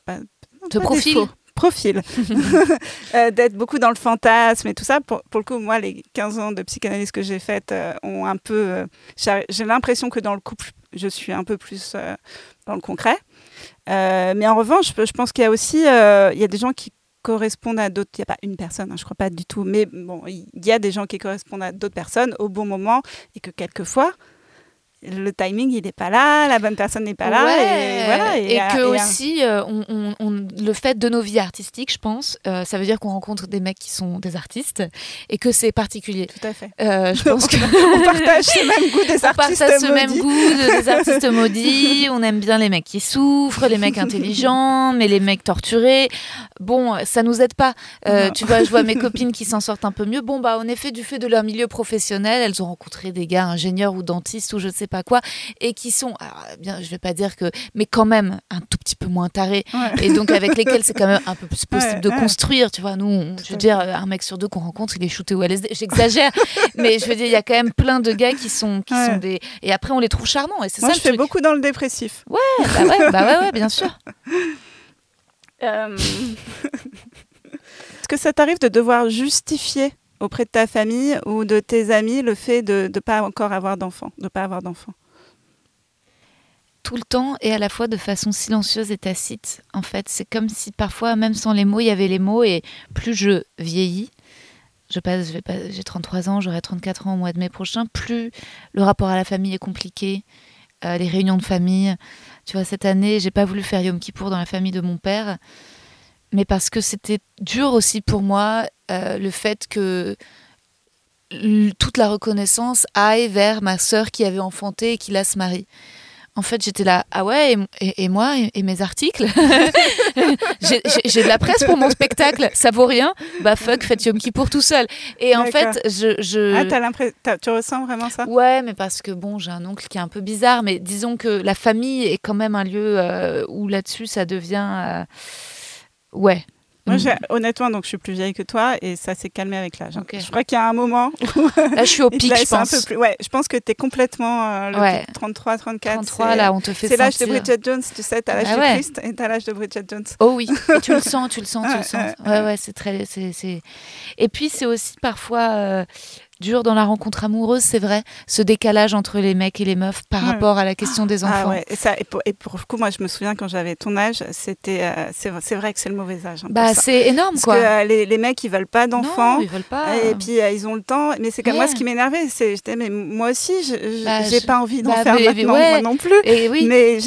Ce profil. défaut, Profil. D'être beaucoup dans le fantasme et tout ça. Pour, pour le coup, moi, les 15 ans de psychanalyse que j'ai faites ont un peu. j'ai l'impression que dans le couple, je suis un peu plus euh, dans le concret. Euh, mais en revanche, je pense qu'il y a aussi euh, il y a des gens qui correspondent à d'autres. Il n'y a pas une personne, hein, je crois pas du tout. Mais bon, il y a des gens qui correspondent à d'autres personnes au bon moment et que quelquefois, le timing, il n'est pas là, la bonne personne n'est pas là. Ouais, Et, voilà, et, que et aussi, euh, on, on- on- le fait de nos vies artistiques, je pense, euh, ça veut dire qu'on rencontre des mecs qui sont des artistes et que c'est particulier. Tout à fait. Euh, je pense que On partage ce même goût des on artistes partage ce même maudits. goût de- des artistes maudits. On aime bien les mecs qui souffrent, les mecs intelligents, mais les mecs torturés. Bon, ça nous aide pas. Tu vois, je vois mes copines qui s'en sortent un peu mieux. Bon, bah, en effet, du fait de leur milieu professionnel, elles ont rencontré des gars ingénieurs ou dentistes ou je sais pas quoi, et qui sont, alors, bien, je vais pas dire que, mais quand même un tout petit peu moins tarés, Ouais. et donc avec lesquels c'est quand même un peu plus possible Ouais, de ouais. construire. Tu vois, nous, on- je veux dire, un mec sur deux qu'on rencontre, il est shooté au LSD. J'exagère, mais je veux dire, il y a quand même plein de gars qui sont, qui Ouais. sont des, et après on les trouve charmants, et c'est Moi, ça je le fais truc. beaucoup dans le dépressif. bah ouais, bah ouais, ouais, bien sûr. Euh, Est-ce que ça t'arrive de devoir justifier auprès de ta famille ou de tes amis le fait de ne pas encore avoir d'enfants, de pas avoir d'enfants? Tout le temps et à la fois de façon silencieuse et tacite. En fait, c'est comme si parfois, même sans les mots, il y avait les mots et plus je vieillis, je passe, j'ai 33 ans, j'aurai 34 ans au mois de mai prochain, plus le rapport à la famille est compliqué, euh, les réunions de famille. Tu vois, cette année, j'ai pas voulu faire Yom Kippour dans la famille de mon père, mais parce que c'était dur aussi pour moi euh, le fait que toute la reconnaissance aille vers ma sœur qui avait enfanté et qui là se marie. En fait, j'étais là, ah ouais, et, moi, et, mes articles? J'ai de la presse pour mon spectacle, ça vaut rien? Bah fuck, faites Yom pour tout seul. Et en fait, je... je... Ah, as l'impression, tu ressens vraiment ça? Ouais, mais parce que bon, j'ai un oncle qui est un peu bizarre, mais disons que la famille est quand même un lieu euh, où là-dessus, ça devient... Euh, ouais, moi, mm. honnêtement, donc je suis plus vieille que toi et ça s'est calmé avec l'âge. Je crois qu'il y a un moment où. Là, je suis au pic, je pense. Un peu plus... Ouais, je pense que tu es complètement euh, le 33, 34. 33, là, on te fait C'est l'âge de Bridget Jones, tu sais, t'as l'âge ah de Christ et t'as l'âge de Bridget Jones. Oh oui, et tu le sens, tu le sens, tu le sens. Ouais, ouais, c'est très. c'est Et puis, c'est aussi parfois. Euh, dur dans la rencontre amoureuse, c'est vrai, ce décalage entre les mecs et les meufs par rapport à la question des ah enfants. et, ça, et, pour, et pour le coup, moi, je me souviens quand j'avais ton âge, c'était, euh, c'est vrai que c'est le mauvais âge. Hein, bah, c'est énorme, Parce quoi. Que, euh, les, les, mecs, ils veulent pas d'enfants. ils veulent pas. Et puis, euh, ils ont le temps. Mais c'est comme moi, ce qui m'énervait, c'est, j'étais, mais moi aussi, je bah, j'ai pas envie d'en bah, faire maintenant, moi non plus. Et oui. Mais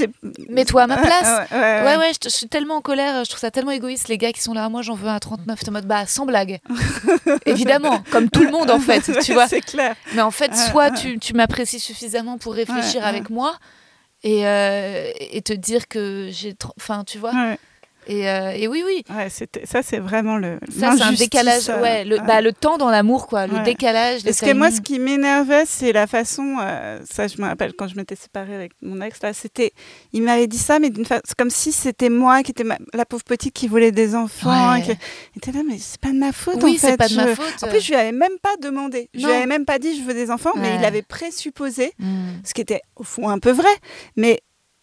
Mets-toi à ma place. ouais, ouais, je, suis tellement en colère, je trouve ça tellement égoïste, les gars qui sont là, moi, j'en veux un à 39, en mode, bah, sans blague. Évidemment, comme tout le monde, en fait, tu vois. C'est clair. Mais en fait, soit tu, tu m'apprécies suffisamment pour réfléchir avec moi et, euh, et, te dire que j'ai. Enfin, tu vois et, euh, et, oui, oui. Ouais, ça, c'est vraiment le. Ça, c'est un décalage. Euh, ouais, le, bah, le temps dans l'amour, quoi. Le décalage. Parce que moi, ce qui m'énervait, c'est la façon. Euh, ça, je me rappelle quand je m'étais séparée avec mon ex, là, c'était. Il m'avait dit ça, mais d'une façon. comme si c'était moi qui était la pauvre petite qui voulait des enfants. Qui... était là, mais c'est pas de ma faute, oui, en fait. c'est pas de ma faute. En plus, je lui avais même pas demandé. Je lui avais même pas dit je veux des enfants, mais il avait présupposé, hmm. ce qui était au fond un peu vrai. Mais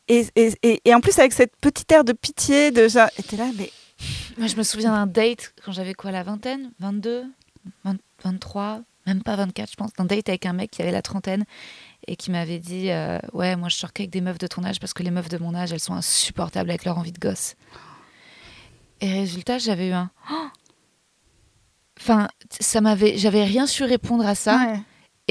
et, et, et, en plus, avec cette petite air de pitié, de genre, était là, mais. Moi, je me souviens d'un date quand j'avais quoi, la vingtaine? 22 23 Même pas 24, je pense. D'un date avec un mec qui avait la trentaine et qui m'avait dit euh, Ouais, moi, je sors qu'avec des meufs de ton âge parce que les meufs de mon âge, elles sont insupportables avec leur envie de gosse. Et résultat, j'avais eu un. Enfin, ça m'avait, j'avais rien su répondre à ça.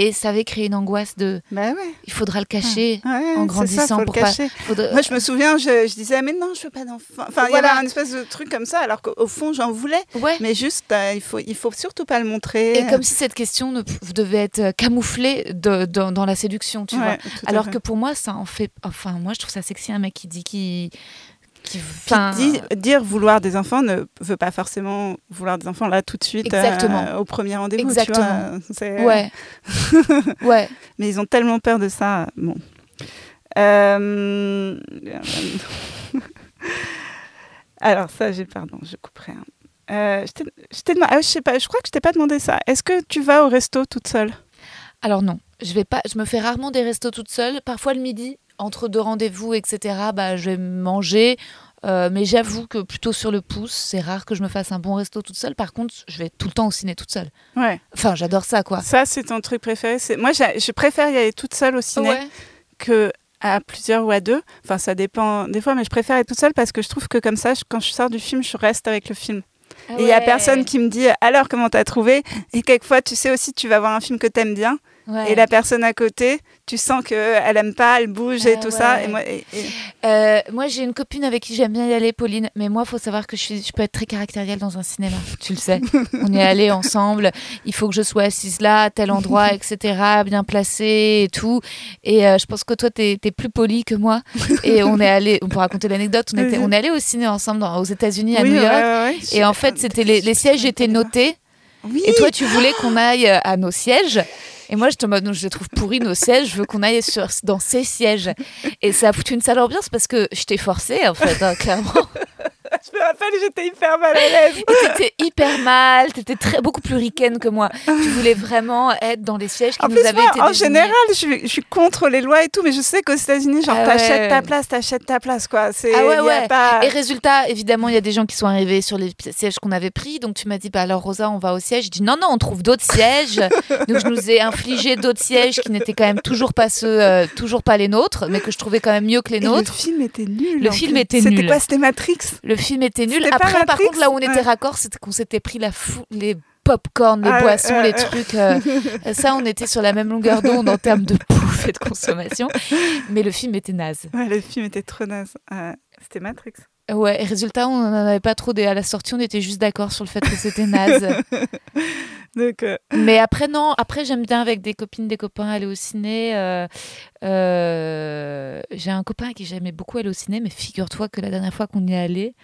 Et ça avait créé une angoisse de. Bah ouais. Il faudra le cacher en grandissant ça, pour le cacher. Moi, je me souviens, je, disais, mais non, je veux pas d'enfant. Enfin, il y avait un espèce de truc comme ça, alors qu'au fond, j'en voulais. Ouais. Mais juste, euh, il, faut, il faut surtout pas le montrer. Et comme si cette question ne devait être euh, camouflée de, dans la séduction, tu vois. Alors que pour moi, ça en fait. Enfin, moi, je trouve ça sexy, un mec qui dit qu'il Dit, dire vouloir des enfants ne veut pas forcément vouloir des enfants là tout de suite euh, au premier rendez-vous. Exactement. Tu vois, ouais. ouais. Mais ils ont tellement peur de ça. Bon. Euh, alors ça, j'ai pardon, je couperai. Euh, je, t'ai demandé, ah, je sais pas, je crois que je t'ai pas demandé ça. Est-ce que tu vas au resto toute seule? Alors non, je vais pas. Je me fais rarement des restos toute seule. Parfois le midi, entre deux rendez-vous, etc., bah, je vais manger. Euh, mais j'avoue que plutôt sur le pouce, c'est rare que je me fasse un bon resto toute seule. Par contre, je vais tout le temps au ciné toute seule. Ouais. Enfin, j'adore ça, quoi. Ça, c'est ton truc préféré. Moi, je préfère y aller toute seule au ciné que à plusieurs ou à deux. Enfin, ça dépend des fois, mais je préfère être toute seule parce que je trouve que comme ça, quand je sors du film, je reste avec le film. Ah et il n'y a personne qui me dit alors comment t'as trouvé? Et quelquefois, tu sais aussi, tu vas voir un film que t'aimes bien. Et la personne à côté, tu sens qu'elle aime pas, elle bouge et tout ça. Et moi, euh, moi j'ai une copine avec qui j'aime bien y aller, Pauline. Mais moi, il faut savoir que je, suis, je peux être très caractérielle dans un cinéma. Tu le sais. On est allé ensemble. Il faut que je sois assise là, à tel endroit, etc. Bien placée et tout. Et euh, je pense que toi, tu es, plus poli que moi. Et on est allé, on peut raconter l'anecdote, on, on est allé au ciné ensemble aux États-Unis, à New York. et en fait, c'était les, les sièges étaient notés. Et toi, tu voulais qu'on aille à nos sièges. Et moi, je te mode, je les trouve pourris nos sièges, je veux qu'on aille sur, dans ces sièges. Et ça a foutu une sale ambiance parce que je t'ai forcé, en fait, hein, clairement. Me rappelle, j'étais hyper mal à l'aise. T'étais hyper mal, t'étais très, beaucoup plus ricaine que moi. Tu voulais vraiment être dans les sièges qui En nous plus, avaient moi, été en désignés. général, je suis, je suis contre les lois et tout, mais je sais qu'aux États-Unis, genre, Ah t'achètes ta place, t'achètes ta place, quoi. C'est, Ah ouais, ouais. pas- Et résultat, évidemment, il y a des gens qui sont arrivés sur les sièges qu'on avait pris. Donc tu m'as dit, bah alors Rosa, on va au siège. Je dis non, non, on trouve d'autres sièges. donc je nous ai infligé d'autres sièges qui n'étaient quand même toujours pas ceux, euh, toujours pas les nôtres, mais que je trouvais quand même mieux que les Et le nôtres. film était nul. Le film plus. était C'était nul. quoi C'était Matrix? Le film était nul. Après, par contre, là où on était raccord, c'était qu'on s'était pris la fou- les pop-corn, les Ah boissons, les trucs. euh, ça, on était sur la même longueur d'onde en termes de bouffe et de consommation. Mais le film était naze. Ouais, le film était trop naze. C'était Matrix. Ouais, et résultat, on n'en avait pas trop. des- À la sortie, on était juste d'accord sur le fait que c'était naze. Donc, euh, Mais après, non, après, j'aime bien avec des copines, des copains aller au ciné. euh, J'ai un copain à qui j'aimais beaucoup aller au ciné, mais figure-toi que la dernière fois qu'on y est allé,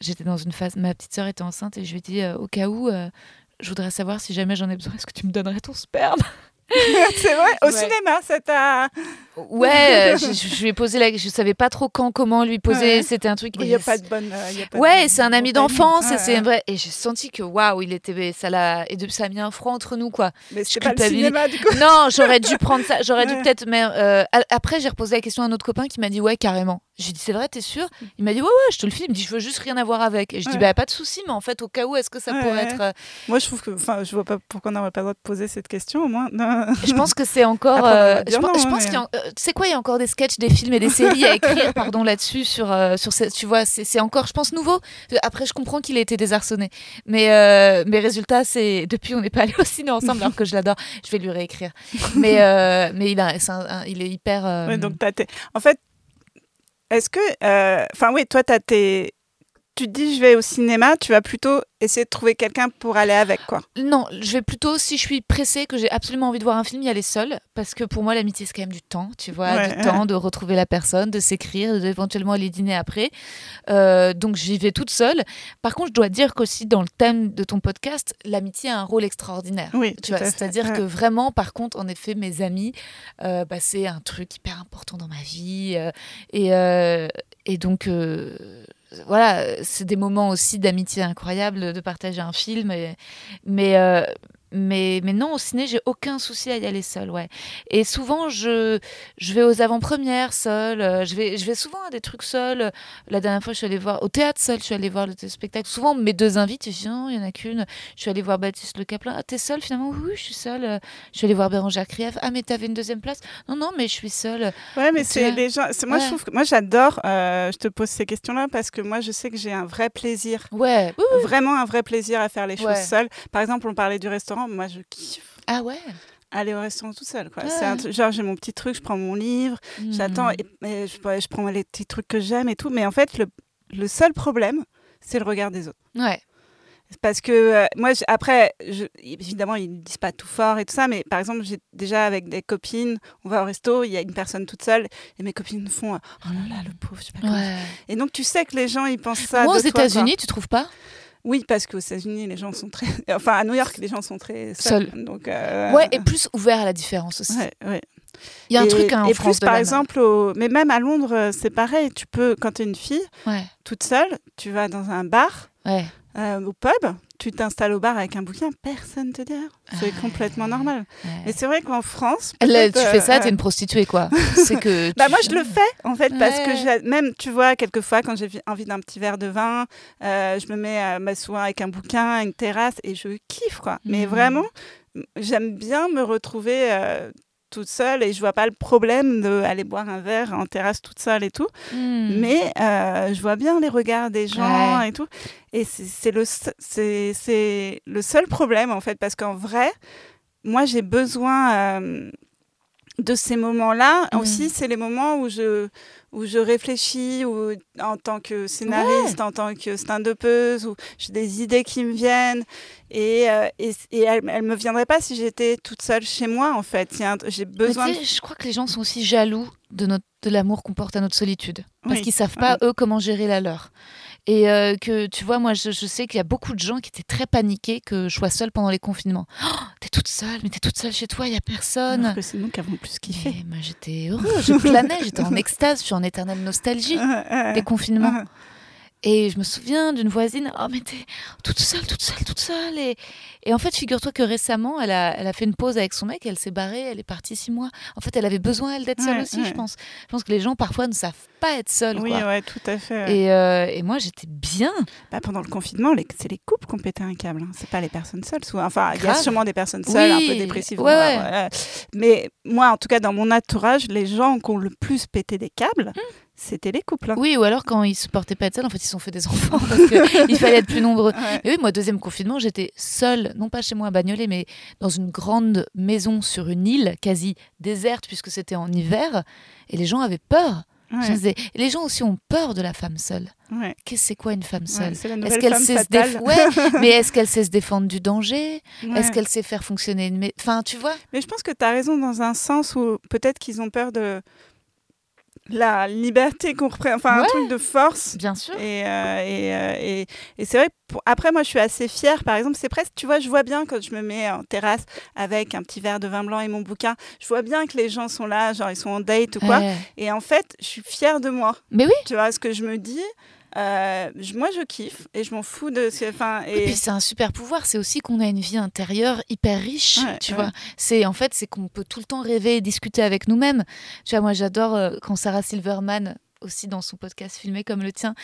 j'étais dans une phase. Ma petite sœur était enceinte et je lui ai dit, euh, au cas où, euh, je voudrais savoir si jamais j'en ai besoin, est-ce que tu me donnerais ton sperme? C'est vrai, au Ouais. cinéma, ça t'a. Ouais, euh, je, je lui ai posé la. Je savais pas trop quand, comment lui poser. Ouais. C'était un truc. Il n'y a pas de bonne. euh, y a pas de Ouais, bonne c'est un ami d'enfance, et Ouais, c'est ouais. vrai. Et j'ai senti que waouh, il était, ça l'a, et de, ça a mis un froid entre nous, quoi. Mais je c'était pas le cinéma, du coup. Non, j'aurais dû prendre ça. J'aurais dû Ouais. peut-être. Mais euh, après, j'ai reposé la question à un autre copain qui m'a dit ouais, carrément. J'ai dit c'est vrai, t'es sûr? Il m'a dit ouais, ouais, je te le file. Il me dit je veux juste rien avoir avec. Et je dis Ouais. bah pas de souci, mais en fait, au cas où, est-ce que ça Ouais, pourrait ouais. être. Moi, je trouve que. Enfin, je vois pas pourquoi on n'aurait pas le droit de poser cette question, au moins. Non. Je pense que c'est encore. Après, on euh, va je dire pense, non, je pense mais- qu'il y a. Tu sais quoi, il y a encore des sketchs, des films et des séries à écrire, pardon, là-dessus sur euh, sur cette. Tu vois, c'est c'est encore, je pense, nouveau. Après, je comprends qu'il a été désarçonné, mais euh, résultat, c'est depuis on n'est pas allé au ciné ensemble alors que je l'adore. Je vais lui réécrire. Mais euh, mais il a, c'est un- un- il est hyper. euh, Ouais, donc, En fait, est-ce que. Enfin, oui, toi, t'as tes. Tu te dis, je vais au cinéma, tu vas plutôt essayer de trouver quelqu'un pour aller avec, quoi. Non, je vais plutôt, si je suis pressée, que j'ai absolument envie de voir un film, y aller seule. Parce que pour moi, l'amitié, c'est quand même du temps, tu vois, Ouais, du ouais. temps de retrouver la personne, de s'écrire, d'éventuellement aller dîner après. Euh, donc j'y vais toute seule. Par contre, je dois dire qu'aussi, dans le thème de ton podcast, l'amitié a un rôle extraordinaire. Oui, Tu vois, c'est-à-dire Ouais. que vraiment, par contre, en effet, mes amis, euh, bah, c'est un truc hyper important dans ma vie. euh, et, et donc, voilà, c'est des moments aussi d'amitié incroyable de partager un film. mais, euh, mais, mais non, au ciné, j'ai aucun souci à y aller seule. Ouais. Et souvent, je, je vais aux avant-premières seule. euh, Je vais, je vais souvent à des trucs seuls. La dernière fois, je suis allée voir au théâtre seule. Je suis allée voir le spectacle. Souvent, mes deux invités, je dis non, il y en a qu'une. Je suis allée voir Baptiste Le Caplin. Ah, t'es seule finalement? Oui, je suis seule. Je suis allée voir Bérangère Krief. Ah, mais t'avais une deuxième place? Non, non, mais je suis seule. Ouais, mais c'est les gens. Moi, je Ouais. trouve que moi, j'adore. euh, je te pose ces questions-là parce que moi, je sais que j'ai un vrai plaisir, Ouais. vraiment un vrai plaisir à faire les choses Ouais. seule. Par exemple, on parlait du restaurant. Moi, je kiffe Ah ouais? Aller au restaurant tout seul. Quoi. Ouais. Un genre, j'ai mon petit truc, je prends mon livre, j'attends, Hmm. et, et je, prends les petits trucs que j'aime et tout. Mais en fait, le, le seul problème, c'est le regard des autres. Ouais. Parce que euh, moi, après, je- évidemment, ils ne disent pas tout fort et tout ça, mais par exemple, j'ai déjà avec des copines, on va au resto, il y a une personne toute seule, et mes copines font Oh là là, le pauvre, je sais pas comment. Ouais. Et donc, tu sais que les gens, ils pensent ça. Moi, de aux. États-Unis, tu trouves pas? Oui, parce qu'aux États-Unis, les gens sont très. Enfin, à New York, les gens sont très seuls. Donc, euh, Ouais, et plus ouvert à la différence aussi. ouais, ouais. Il y a un et, truc hein, en et France plus, de par même. exemple, au- mais même à Londres, euh, c'est pareil. Tu peux, quand tu es une fille, Ouais. toute seule, tu vas dans un bar, Ouais. euh, au pub, tu t'installes au bar avec un bouquin, personne te dit. C'est Ah, complètement normal. ouais. Mais c'est vrai qu'en France. Là, tu fais ça, euh, t'es une prostituée, quoi. C'est que. Bah tu moi je le fais en fait parce que même tu vois quelquefois quand j'ai vi- envie d'un petit verre de vin, euh, je me mets à m'asseoir avec un bouquin, une terrasse et je kiffe quoi. Mais Mhm. vraiment j'aime bien me retrouver euh, toute seule et je vois pas le problème d'aller boire un verre en terrasse toute seule et tout. Hmm. Mais euh, je vois bien les regards des gens Ouais. et tout. Et c'est le, c'est le seul problème, en fait, parce qu'en vrai, moi, j'ai besoin euh, de ces moments-là. Mhm. Aussi, c'est les moments où je, où je réfléchis ou en tant que scénariste, en tant que stand-upeuse, où j'ai des idées qui me viennent. Et, euh, et, et elles ne me viendraient pas si j'étais toute seule chez moi, en fait. J'ai besoin... Je crois que les gens sont aussi jaloux de, notre, de l'amour qu'on porte à notre solitude. Parce Oui. qu'ils savent pas, eux, comment gérer la leur. Et euh, que, tu vois, moi, je, je sais qu'il y a beaucoup de gens qui étaient très paniqués que je sois seule pendant les confinements. Oh, t'es toute seule, mais t'es toute seule chez toi, il y a personne. Alors que c'est nous qui avons plus kiffé. Mais moi, j'étais heureuse, je planais, j'étais en extase, je suis en éternelle nostalgie des confinements. Et je me souviens d'une voisine, oh mais t'es toute seule, toute seule, toute seule. Et, et en fait, figure-toi que récemment, elle a, elle a fait une pause avec son mec, elle s'est barrée, elle est partie six mois. En fait, elle avait besoin, elle, d'être seule Ouais, aussi, je pense. Je pense que les gens, parfois, ne savent pas être seuls. Oui, quoi. ouais, tout à fait. Et, euh, et moi, j'étais bien. Bah, pendant le confinement, c'est les couples qui ont pété un câble. hein. C'est pas les personnes seules. souvent. Enfin, il y a sûrement des personnes seules, un peu dépressives. ouais, ouais. Mais moi, en tout cas, dans mon entourage, les gens qui ont le plus pété des câbles, c'était les couples. hein. Oui, ou alors quand ils supportaient pas être seuls, en fait, ils se sont fait des enfants parce qu'il fallait être plus nombreux. Ouais. Et oui, moi, deuxième confinement, j'étais seule, non pas chez moi à Bagnolet, mais dans une grande maison sur une île quasi déserte puisque c'était en hiver. Et les gens avaient peur. Ouais, les gens aussi ont peur de la femme seule. ouais, Qu'est-ce que c'est quoi une femme seule Est-ce qu'elle sait se fatale. déf- ouais, mais est-ce qu'elle sait se défendre du danger. Est-ce qu'elle sait faire fonctionner une Enfin, tu vois Mais je pense que tu as raison dans un sens où peut-être qu'ils ont peur de la liberté qu'on représente, enfin un truc de force. Bien sûr. Et, euh, et, euh, et, et c'est vrai, pour- après moi je suis assez fière, par exemple, c'est presque, tu vois, je vois bien quand je me mets en terrasse avec un petit verre de vin blanc et mon bouquin, je vois bien que les gens sont là, genre ils sont en date ou quoi, Ouais. et en fait je suis fière de moi. Mais oui. Tu vois ce que je me dis euh, moi je kiffe et je m'en fous de enfin Et et puis c'est un super pouvoir, c'est aussi qu'on a une vie intérieure hyper riche, Ouais, tu ouais. vois. C'est en fait c'est qu'on peut tout le temps rêver et discuter avec nous-mêmes. Tu vois, moi j'adore euh, quand Sarah Silverman aussi dans son podcast filmé comme le tien,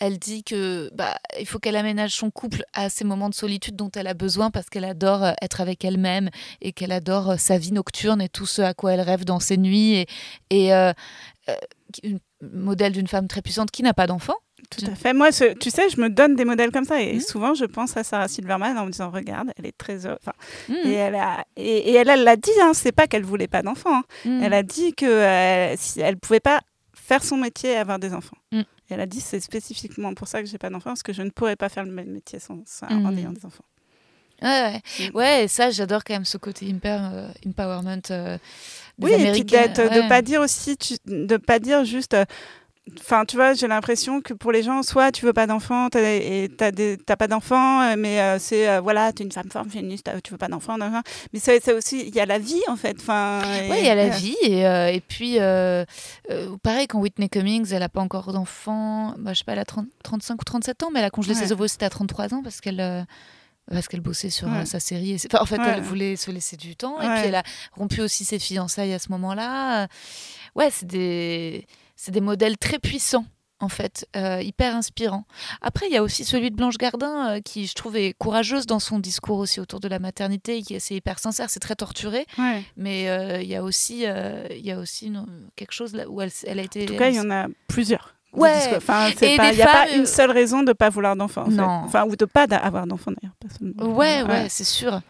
elle dit que bah il faut qu'elle aménage son couple à ces moments de solitude dont elle a besoin parce qu'elle adore euh, être avec elle-même et qu'elle adore sa vie nocturne et tout ce à quoi elle rêve dans ses nuits et, et euh, une modèle d'une femme très puissante qui n'a pas d'enfant. Tout à fait. Moi, ce- tu sais, je me donne des modèles comme ça et Mhm. souvent je pense à Sarah Silverman en me disant regarde, elle est très. Enfin, Mm. et elle a et, et elle elle l'a dit. Hein, c'est pas qu'elle voulait pas d'enfants. hein. Mm. Elle a dit que euh, si elle pouvait pas faire son métier et avoir des enfants. Et elle a dit c'est spécifiquement pour ça que j'ai pas d'enfants parce que je ne pourrais pas faire le même métier sans, sans- en ayant des enfants. Ouais, ouais. Ouais, et ça, j'adore quand même ce côté hyper euh, empowerment euh, des Oui, et puis Ouais. de pas dire aussi, tu- de pas dire juste. euh, Enfin, tu vois, j'ai l'impression que pour les gens, soit tu veux pas d'enfants t'as- pas d'enfants, euh, mais euh, c'est euh, voilà, t'es une femme forte, féministe, t'as- tu veux pas nan. mais c'est aussi il y a la vie en fait. Enfin, Oui, il y a la vie. Et, euh, et puis, euh, euh, pareil, quand Whitney Cummings, elle n'a pas encore d'enfant, bah, je sais pas, elle a 30 35 ou 37 ans, mais elle a congelé Ouais. ses ovocytes à 33 ans parce qu'elle. euh, parce qu'elle bossait sur Ouais. euh, sa série. et Enfin, en fait, Ouais. elle voulait se laisser du temps. Et puis, elle a rompu aussi ses fiançailles à ce moment-là. Euh, Ouais, c'est des, c'est des modèles très puissants, en fait, euh, hyper inspirants. Après, il y a aussi celui de Blanche Gardin, euh, qui, je trouve, est courageuse dans son discours aussi autour de la maternité, qui c'est hyper sincère, c'est très torturé. Ouais. Mais euh, il y a aussi, il y a aussi une- quelque chose là où elle, elle a été. En tout cas, il y en a plusieurs. Ouais. Enfin, il n'y a pas une seule raison de ne pas vouloir d'enfants. en. Enfin, ou de pas avoir d'enfants d'ailleurs. seulement. Ouais, ouais, c'est sûr.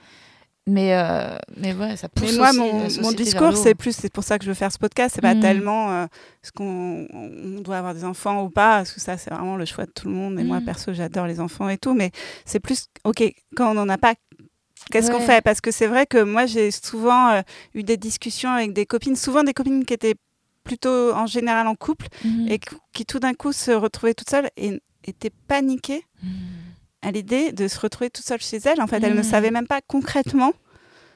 Mais, euh, mais ouais, ça pousse Mais moi, aussi mon, la discours, c'est plus, c'est pour ça que je veux faire ce podcast. C'est pas Mm. tellement euh, ce qu'on on doit avoir des enfants ou pas, parce que ça, c'est vraiment le choix de tout le monde. Et moi, Mm. perso, j'adore les enfants et tout. Mais c'est plus, ok, quand on n'en a pas, qu'est-ce qu'on fait? Parce que c'est vrai que moi, j'ai souvent euh, eu des discussions avec des copines, souvent des copines qui étaient plutôt en général en couple Mhm. et qui, tout d'un coup se retrouvaient toutes seules et étaient paniquées Mhm. À l'idée de se retrouver toute seule chez elles. En fait, elles ne Mm. savaient même pas concrètement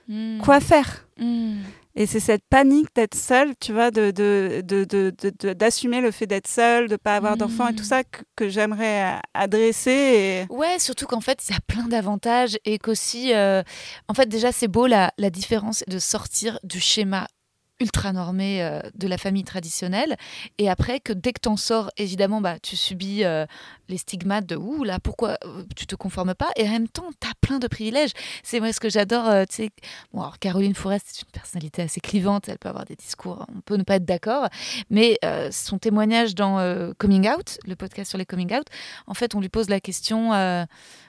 Mhm. quoi faire. Mhm. Et c'est cette panique d'être seule, tu vois, de, de, de, de- de- de- d'assumer le fait d'être seule, de pas avoir d'enfants et tout Mm. ça que, que j'aimerais adresser. Et... Ouais, surtout qu'en fait, il y a plein d'avantages et qu'aussi, euh, en fait, déjà, c'est beau la, la différence de sortir du schéma ultra normé euh, de la famille traditionnelle. Et après que dès que t'en sors évidemment bah tu subis euh, les stigmates de ouh là pourquoi euh, tu te conformes pas? Et en même temps t'as plein de privilèges. C'est moi ce que j'adore euh, tu sais bon alors Caroline Forest c'est une personnalité assez clivante elle peut avoir des discours on peut ne pas être d'accord. Mais son témoignage dans Coming Out le podcast sur les coming out en fait on lui pose la question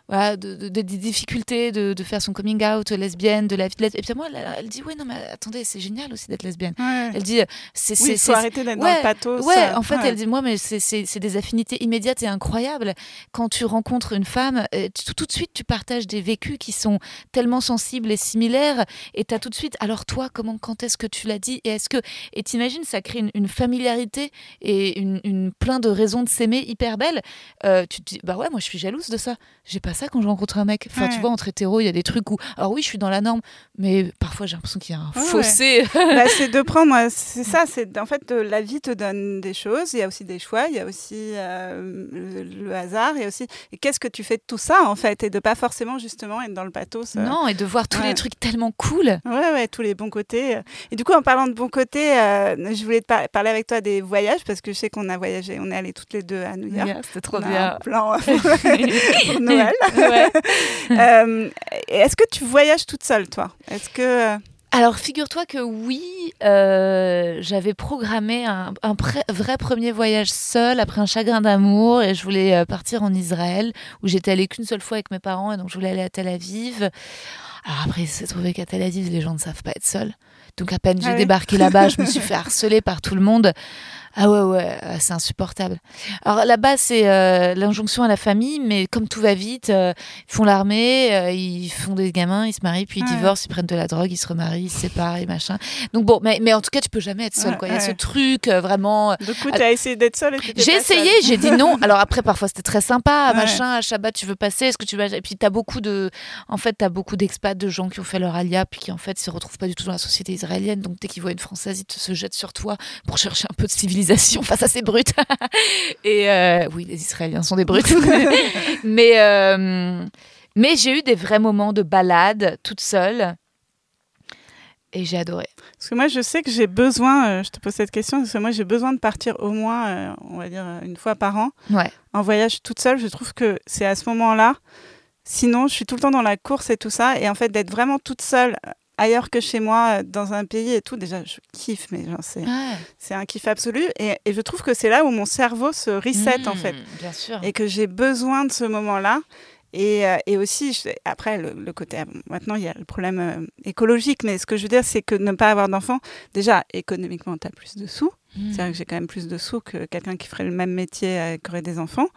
voilà, de, de- de- des difficultés de, de faire son coming out lesbienne, de la vie de lesbienne. Et puis moi, elle, elle dit, ouais, non, mais attendez, c'est génial aussi d'être lesbienne. Ouais. Elle dit, c'est... Oui, faut c'est- arrêter d'être dans Ouais, le pathos. Ouais, en fait, Ouais. elle dit, moi, mais c'est- des affinités immédiates et incroyables. Quand tu rencontres une femme, euh, tu- tout, tout de suite, tu partages des vécus qui sont tellement sensibles et similaires. Et tu as tout de suite, alors toi, comment, quand est-ce que tu l'as dit Et est-ce que. Et t'imagines, ça crée une, une familiarité et une, une- plein de raisons de s'aimer hyper belles. Euh, tu te dis, bah ouais, moi, je suis jalouse de ça. J'ai pas ça quand je rencontre un mec. Enfin, tu vois, entre hétéros, il y a des trucs où. Alors oui, je suis dans la norme, mais parfois, j'ai l'impression qu'il y a un Ouais, fossé. Bah, c'est de prendre, euh, c'est ça, c'est en fait euh, la vie te donne des choses, il y a aussi des choix, il y a aussi euh, le, le hasard, il y a aussi et qu'est-ce que tu fais de tout ça en fait et de pas forcément justement être dans le pathos. euh, Non, et de voir tous les trucs tellement cool. Ouais, ouais, tous les bons côtés. Et du coup, en parlant de bons côtés, euh, je voulais te par- parler avec toi des voyages parce que je sais qu'on a voyagé, on est allés toutes les deux à New York. C'était trop On a bien. un plan pour Noël. Ouais. Euh, Est-ce que tu voyages toute seule, toi? Est-ce que Alors, figure-toi que oui, euh, j'avais programmé un, vrai premier voyage seul après un chagrin d'amour et je voulais euh, partir en Israël où j'étais allée qu'une seule fois avec mes parents et donc je voulais aller à Tel Aviv. Alors après, il s'est trouvé qu'à Tel Aviv, les gens ne savent pas être seuls. Donc à peine j'ai Ah oui. débarqué là-bas, je me suis fait harceler par tout le monde. Ah ouais, ouais, c'est insupportable. Alors là-bas, c'est euh, l'injonction à la famille, mais comme tout va vite, euh, ils font l'armée, euh, ils font des gamins, ils se marient, puis ils Ouais. divorcent, ils prennent de la drogue, ils se remarient, ils se séparent et machin. Donc bon, mais, mais en tout cas, tu peux jamais être seul. Ouais, quoi. Il y a ce truc vraiment. du coup, tu as essayé d'être seule J'ai essayé, j'ai dit non. Alors après, parfois c'était très sympa, machin, à Shabbat tu veux passer, est-ce que tu vas. Et puis t'as beaucoup de. En fait, t'as beaucoup d'expats, de gens qui ont fait leur alia, puis qui en fait se retrouvent pas du tout dans la société israélienne. Donc dès qu'ils voient une française, ils te- se jettent sur toi pour chercher un peu de civilisation. Enfin, ça c'est brut. Et euh, oui, les Israéliens sont des brutes. mais euh, mais j'ai eu des vrais moments de balade toute seule. Et j'ai adoré. Parce que moi, je sais que j'ai besoin, euh, je te pose cette question, parce que moi, j'ai besoin de partir au moins, on va dire, une fois par an Ouais. en voyage toute seule. Je trouve que c'est à ce moment-là. Sinon, je suis tout le temps dans la course et tout ça. Et en fait, d'être vraiment toute seule ailleurs que chez moi, euh, dans un pays et tout, déjà, je kiffe, mais c'est, Ouais. un kiff absolu. Et, et je trouve que c'est là où mon cerveau se reset, en fait. Bien sûr. Et que j'ai besoin de ce moment-là. Et, euh, et aussi, je- après, le, le côté. bon, Maintenant, il y a le problème euh, écologique, mais ce que je veux dire, c'est que ne pas avoir d'enfants, déjà, économiquement, tu as plus de sous. Mmh. C'est-à-dire que j'ai quand même plus de sous que quelqu'un qui ferait le même métier euh, qui aurait des enfants.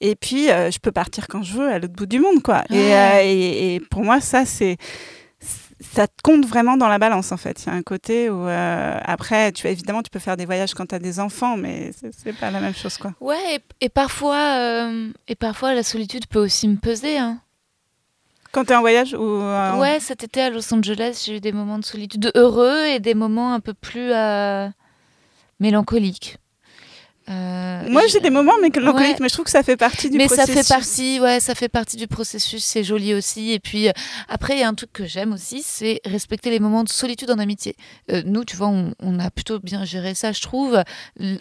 Et puis, euh, je peux partir quand je veux à l'autre bout du monde, quoi. Ouais. et, et pour moi, ça, c'est ça te compte vraiment dans la balance en fait. Il y a un côté où euh, après, tu évidemment, tu peux faire des voyages quand tu as des enfants, mais c'est- pas la même chose quoi. Ouais, et, et parfois, euh, et parfois la solitude peut aussi me peser. Hein. Quand tu es en voyage ou euh, Ouais, cet été à Los Angeles, j'ai eu des moments de solitude heureux et des moments un peu plus mélancoliques. Euh, Moi, j'ai des moments mélancoliques, Ouais. mais je trouve que ça fait partie du mais ça processus. fait partie, ouais, ça fait partie du processus, c'est joli aussi. Et puis euh, après, il y a un truc que j'aime aussi, c'est respecter les moments de solitude en amitié. Euh, nous, tu vois, on, on a plutôt bien géré ça, je trouve,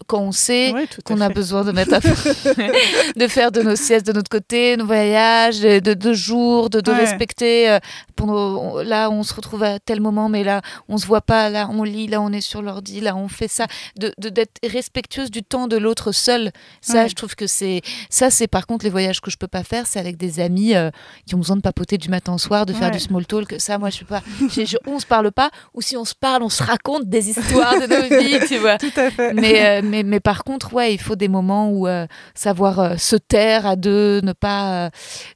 quand on sait Ouais, qu'on a besoin de mettre à de faire de nos siestes de notre côté, nos voyages, de, de, de jours, de, de Ouais. respecter. là, on se retrouve à tel moment, mais là, on se voit pas. Là, on lit. Là, on est sur l'ordi. Là, on fait ça. De de- d'être respectueuse du temps de l'autre seul. Ça, Ouais. je trouve que c'est ça. C'est par contre les voyages que je peux pas faire, c'est avec des amis euh, qui ont besoin de papoter du matin au soir, de faire Ouais. du small talk. Ça, moi, je peux pas. Je- je- on se parle pas, ou si on se parle, on se raconte des histoires de nos vies, tu vois. Tout à fait. Mais, euh, mais, mais par contre, ouais, il faut des moments où euh, savoir se taire à deux, ne pas.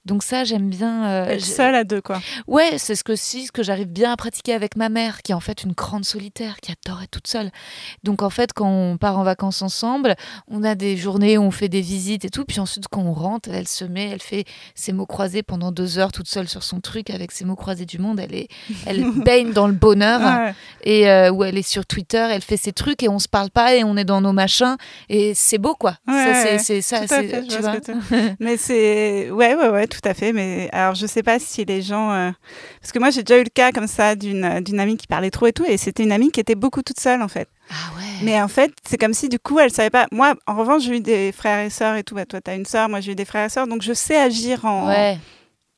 Donc ça, j'aime bien. Être seule à deux quoi. Ouais, c'est ce que si, ce que j'arrive bien à pratiquer avec ma mère, qui est en fait une grande solitaire, qui adore être toute seule. Donc en fait, quand on part en vacances ensemble, on a des journées où on fait des visites et tout, puis ensuite quand on rentre, elle se met, elle fait ses mots croisés pendant deux heures toute seule sur son truc avec ses mots croisés du monde. Elle est, elle baigne dans le bonheur Ouais. et euh, où elle est sur Twitter, elle fait ses trucs et on se parle pas et on est dans nos machins et c'est beau quoi. Ouais, c'est ça tout à c'est fait, tu vois ce Mais c'est ouais ouais ouais tout à fait. Mais alors je sais pas si les gens euh, parce que moi j'ai déjà eu le cas comme ça d'une d'une amie qui parlait trop et tout et c'était une amie qui était beaucoup toute seule en fait. Ah ouais. Mais en fait c'est comme si du coup elle savait pas. Moi en revanche j'ai eu des frères et sœurs et tout. Bah, toi t'as une sœur, moi j'ai eu des frères et sœurs donc je sais agir en Ouais.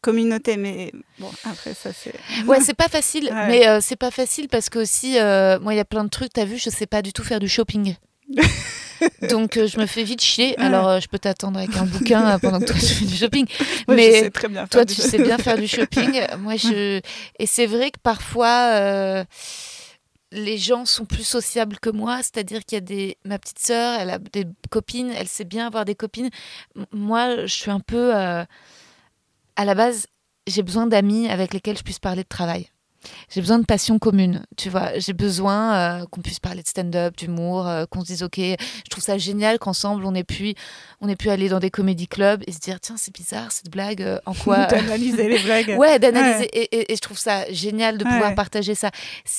communauté. Mais bon après ça c'est. Ouais, c'est pas facile, Ouais. mais euh, c'est pas facile parce que aussi, euh, moi, il y a plein de trucs, t'as vu, je sais pas du tout faire du shopping. Donc, euh, je me fais vite chier. Alors, euh, je peux t'attendre avec un bouquin pendant que toi, tu fais du shopping. Moi, mais je sais très bien. toi, tu sais bien faire du shopping. Moi, je. Et c'est vrai que parfois. Les gens sont plus sociables que moi, c'est-à-dire qu'il y a des ma petite sœur, elle a des copines, elle sait bien avoir des copines. Moi, je suis un peu euh, à la base, j'ai besoin d'amis avec lesquels je puisse parler de travail. J'ai besoin de passion commune, tu vois. J'ai besoin euh, qu'on puisse parler de stand-up, d'humour, euh, qu'on se dise ok. Je trouve ça génial qu'ensemble on ait pu, on ait pu aller dans des comédie clubs et se dire tiens c'est bizarre cette blague, euh, en quoi D'analyser les blagues. Ouais, d'analyser. Et, et- et je trouve ça génial de pouvoir Ouais. partager ça.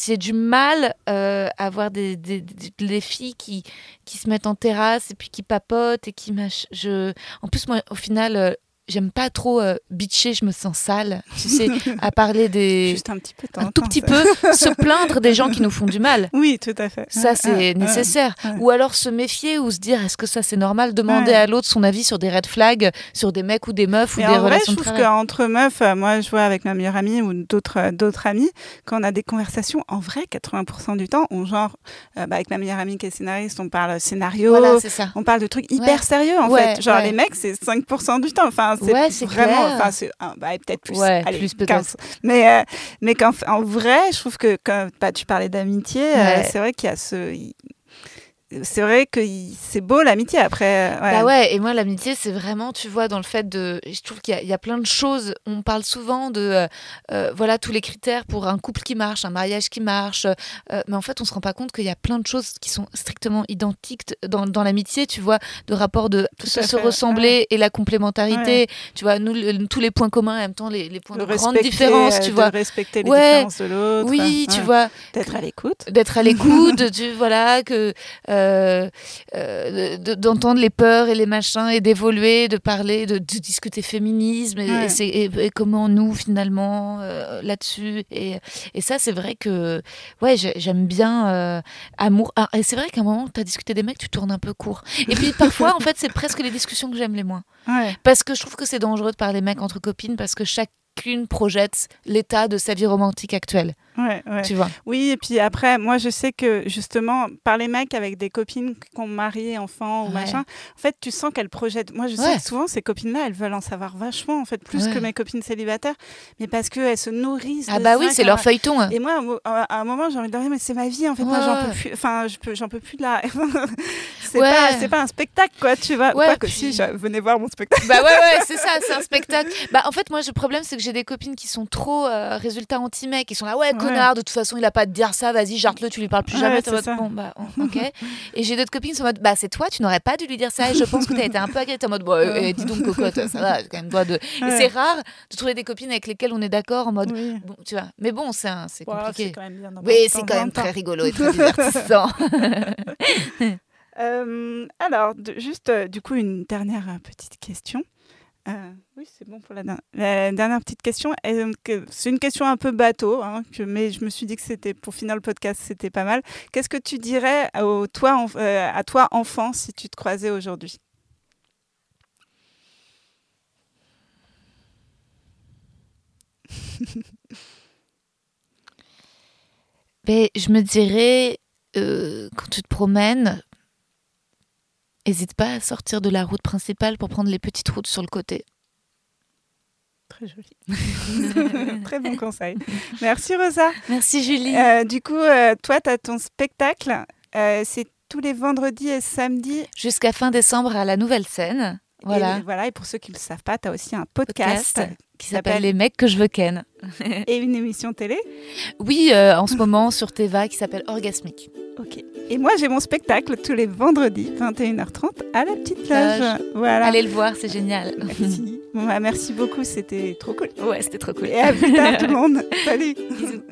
J'ai du mal à voir des, des, des- des filles qui, qui se mettent en terrasse et puis qui papotent et qui mâchent. Je... En plus, moi, au final, j'aime pas trop euh, bitcher, je me sens sale, tu sais, à parler des. Juste un petit peu. Un tout petit peu, se plaindre des gens qui nous font du mal. Oui, tout à fait. Ça, c'est nécessaire. Ou alors se méfier ou se dire est-ce que ça c'est normal? Demander à l'autre son avis sur des red flags, sur des mecs ou des meufs ou des en vrai, relations je de trouve qu'entre meufs, euh, moi, je vois avec ma meilleure amie ou d'autres euh, d'autres amis, quand on a des conversations, en vrai, 80% du temps, on genre, euh, bah, avec ma meilleure amie qui est scénariste, on parle scénario, Voilà, c'est ça. on parle de trucs hyper Ouais. sérieux, en Ouais, fait. Genre, ouais. les mecs, c'est 5% du temps. Enfin, c'est Ouais, vraiment, enfin, c'est bah, peut-être plus. Ouais, Allez, plus peut-être. 15. Mais, euh, mais qu'en en vrai, je trouve que, quand bah, tu parlais d'amitié, euh, Ouais. c'est vrai qu'il y a ce. C'est vrai que c'est beau l'amitié après. ouais. Bah ouais, et moi l'amitié c'est vraiment, tu vois, dans le fait de... Je trouve qu'il y, a- il y a plein de choses, on parle souvent de, euh, euh, voilà, tous les critères pour un couple qui marche, un mariage qui marche, euh, mais en fait on se rend pas compte qu'il y a plein de choses qui sont strictement identiques dans, dans l'amitié, tu vois, de rapport de Tout se, fait, ressembler et la complémentarité, tu vois, nous, le- tous les points communs, en même temps les, les points De de grande différence, tu de vois. respecter les différences de l'autre. Oui, tu vois, D'être à l'écoute. d'être à l'écoute, tu voilà que euh, d'entendre les peurs et les machins et d'évoluer, de parler, de, de discuter féminisme et, Ouais. et c'est- et- et comment nous finalement euh, là-dessus et, et ça c'est vrai que ouais j'ai- j'aime bien euh, amour Ah, et c'est vrai qu'à un moment tu as discuté des mecs tu tournes un peu court et puis parfois en fait c'est presque les discussions que j'aime les moins Ouais. parce que je trouve que c'est dangereux de parler mecs entre copines parce que chacune projette l'état de sa vie romantique actuelle Ouais, ouais. tu vois Oui, et puis après, moi, je sais que justement, par les mecs avec des copines qui ont marié, enfants ou Ouais. machin, en fait, tu sens qu'elles projettent. Moi, je sais que souvent, ces copines-là, elles veulent en savoir vachement, en fait, plus que mes copines célibataires, mais parce qu'elles se nourrissent. ah bah oui c'est leur feuilleton hein. Et moi, à un moment, j'ai envie de dire, mais c'est ma vie, en fait, moi, j'en peux plus. Enfin, j'en peux plus de la. c'est pas, pas un spectacle, quoi, tu vois. Quoi que puis- si, je- venez voir mon spectacle. Bah ouais, ouais, c'est ça, c'est un spectacle. Bah en fait, moi, le problème, c'est que j'ai des copines qui sont trop euh, résultats anti-mec, qui sont là, ouais, connard, de toute façon, il a pas à te dire ça, vas-y, jarte-le, tu lui parles plus jamais. Mode, bon, bah, oh, ok. Et j'ai d'autres copines qui sont en mode, bah c'est toi, tu n'aurais pas dû lui dire ça, et je pense que t'as été un peu. T'es en mode, bon, euh, euh, dis donc, cocotte, ça va, quand même droit de. Et c'est rare de trouver des copines avec lesquelles on est d'accord en mode, Oui. bon, tu vois. Mais bon, c'est compliqué. Oui, c'est quand même très rigolo et très divertissant. Euh, alors, de- juste euh, du coup, une dernière euh, petite question. Euh, oui, c'est bon pour la, der- la dernière petite question. Euh, C'est une question un peu bateau, hein, mais je me suis dit que c'était pour finir le podcast, c'était pas mal. Qu'est-ce que tu dirais au, toi, euh, à toi, enfant, si tu te croisais aujourd'hui? Mais je me dirais, euh, quand tu te promènes, n'hésite pas à sortir de la route principale pour prendre les petites routes sur le côté. Très joli. Très bon conseil. Merci Rosa. Merci Julie. Euh, du coup, euh, toi, tu as ton spectacle. Euh, c'est tous les vendredis et samedis. Jusqu'à fin décembre à la nouvelle scène. Voilà. Et, voilà, et pour ceux qui ne le savent pas, tu as aussi un podcast, Podcast qui s'appelle- Les mecs que je veux ken. et une émission télé. Oui, euh, en ce moment sur Teva qui s'appelle Orgasmique. Ok. Et moi, j'ai mon spectacle tous les vendredis, 21h30, à la petite loge. Loge. Voilà. Allez le voir, c'est génial. Merci. Bon, bah, merci beaucoup, c'était trop cool. Ouais, c'était trop cool. Et à plus tard, tout le monde. Salut. Bisous.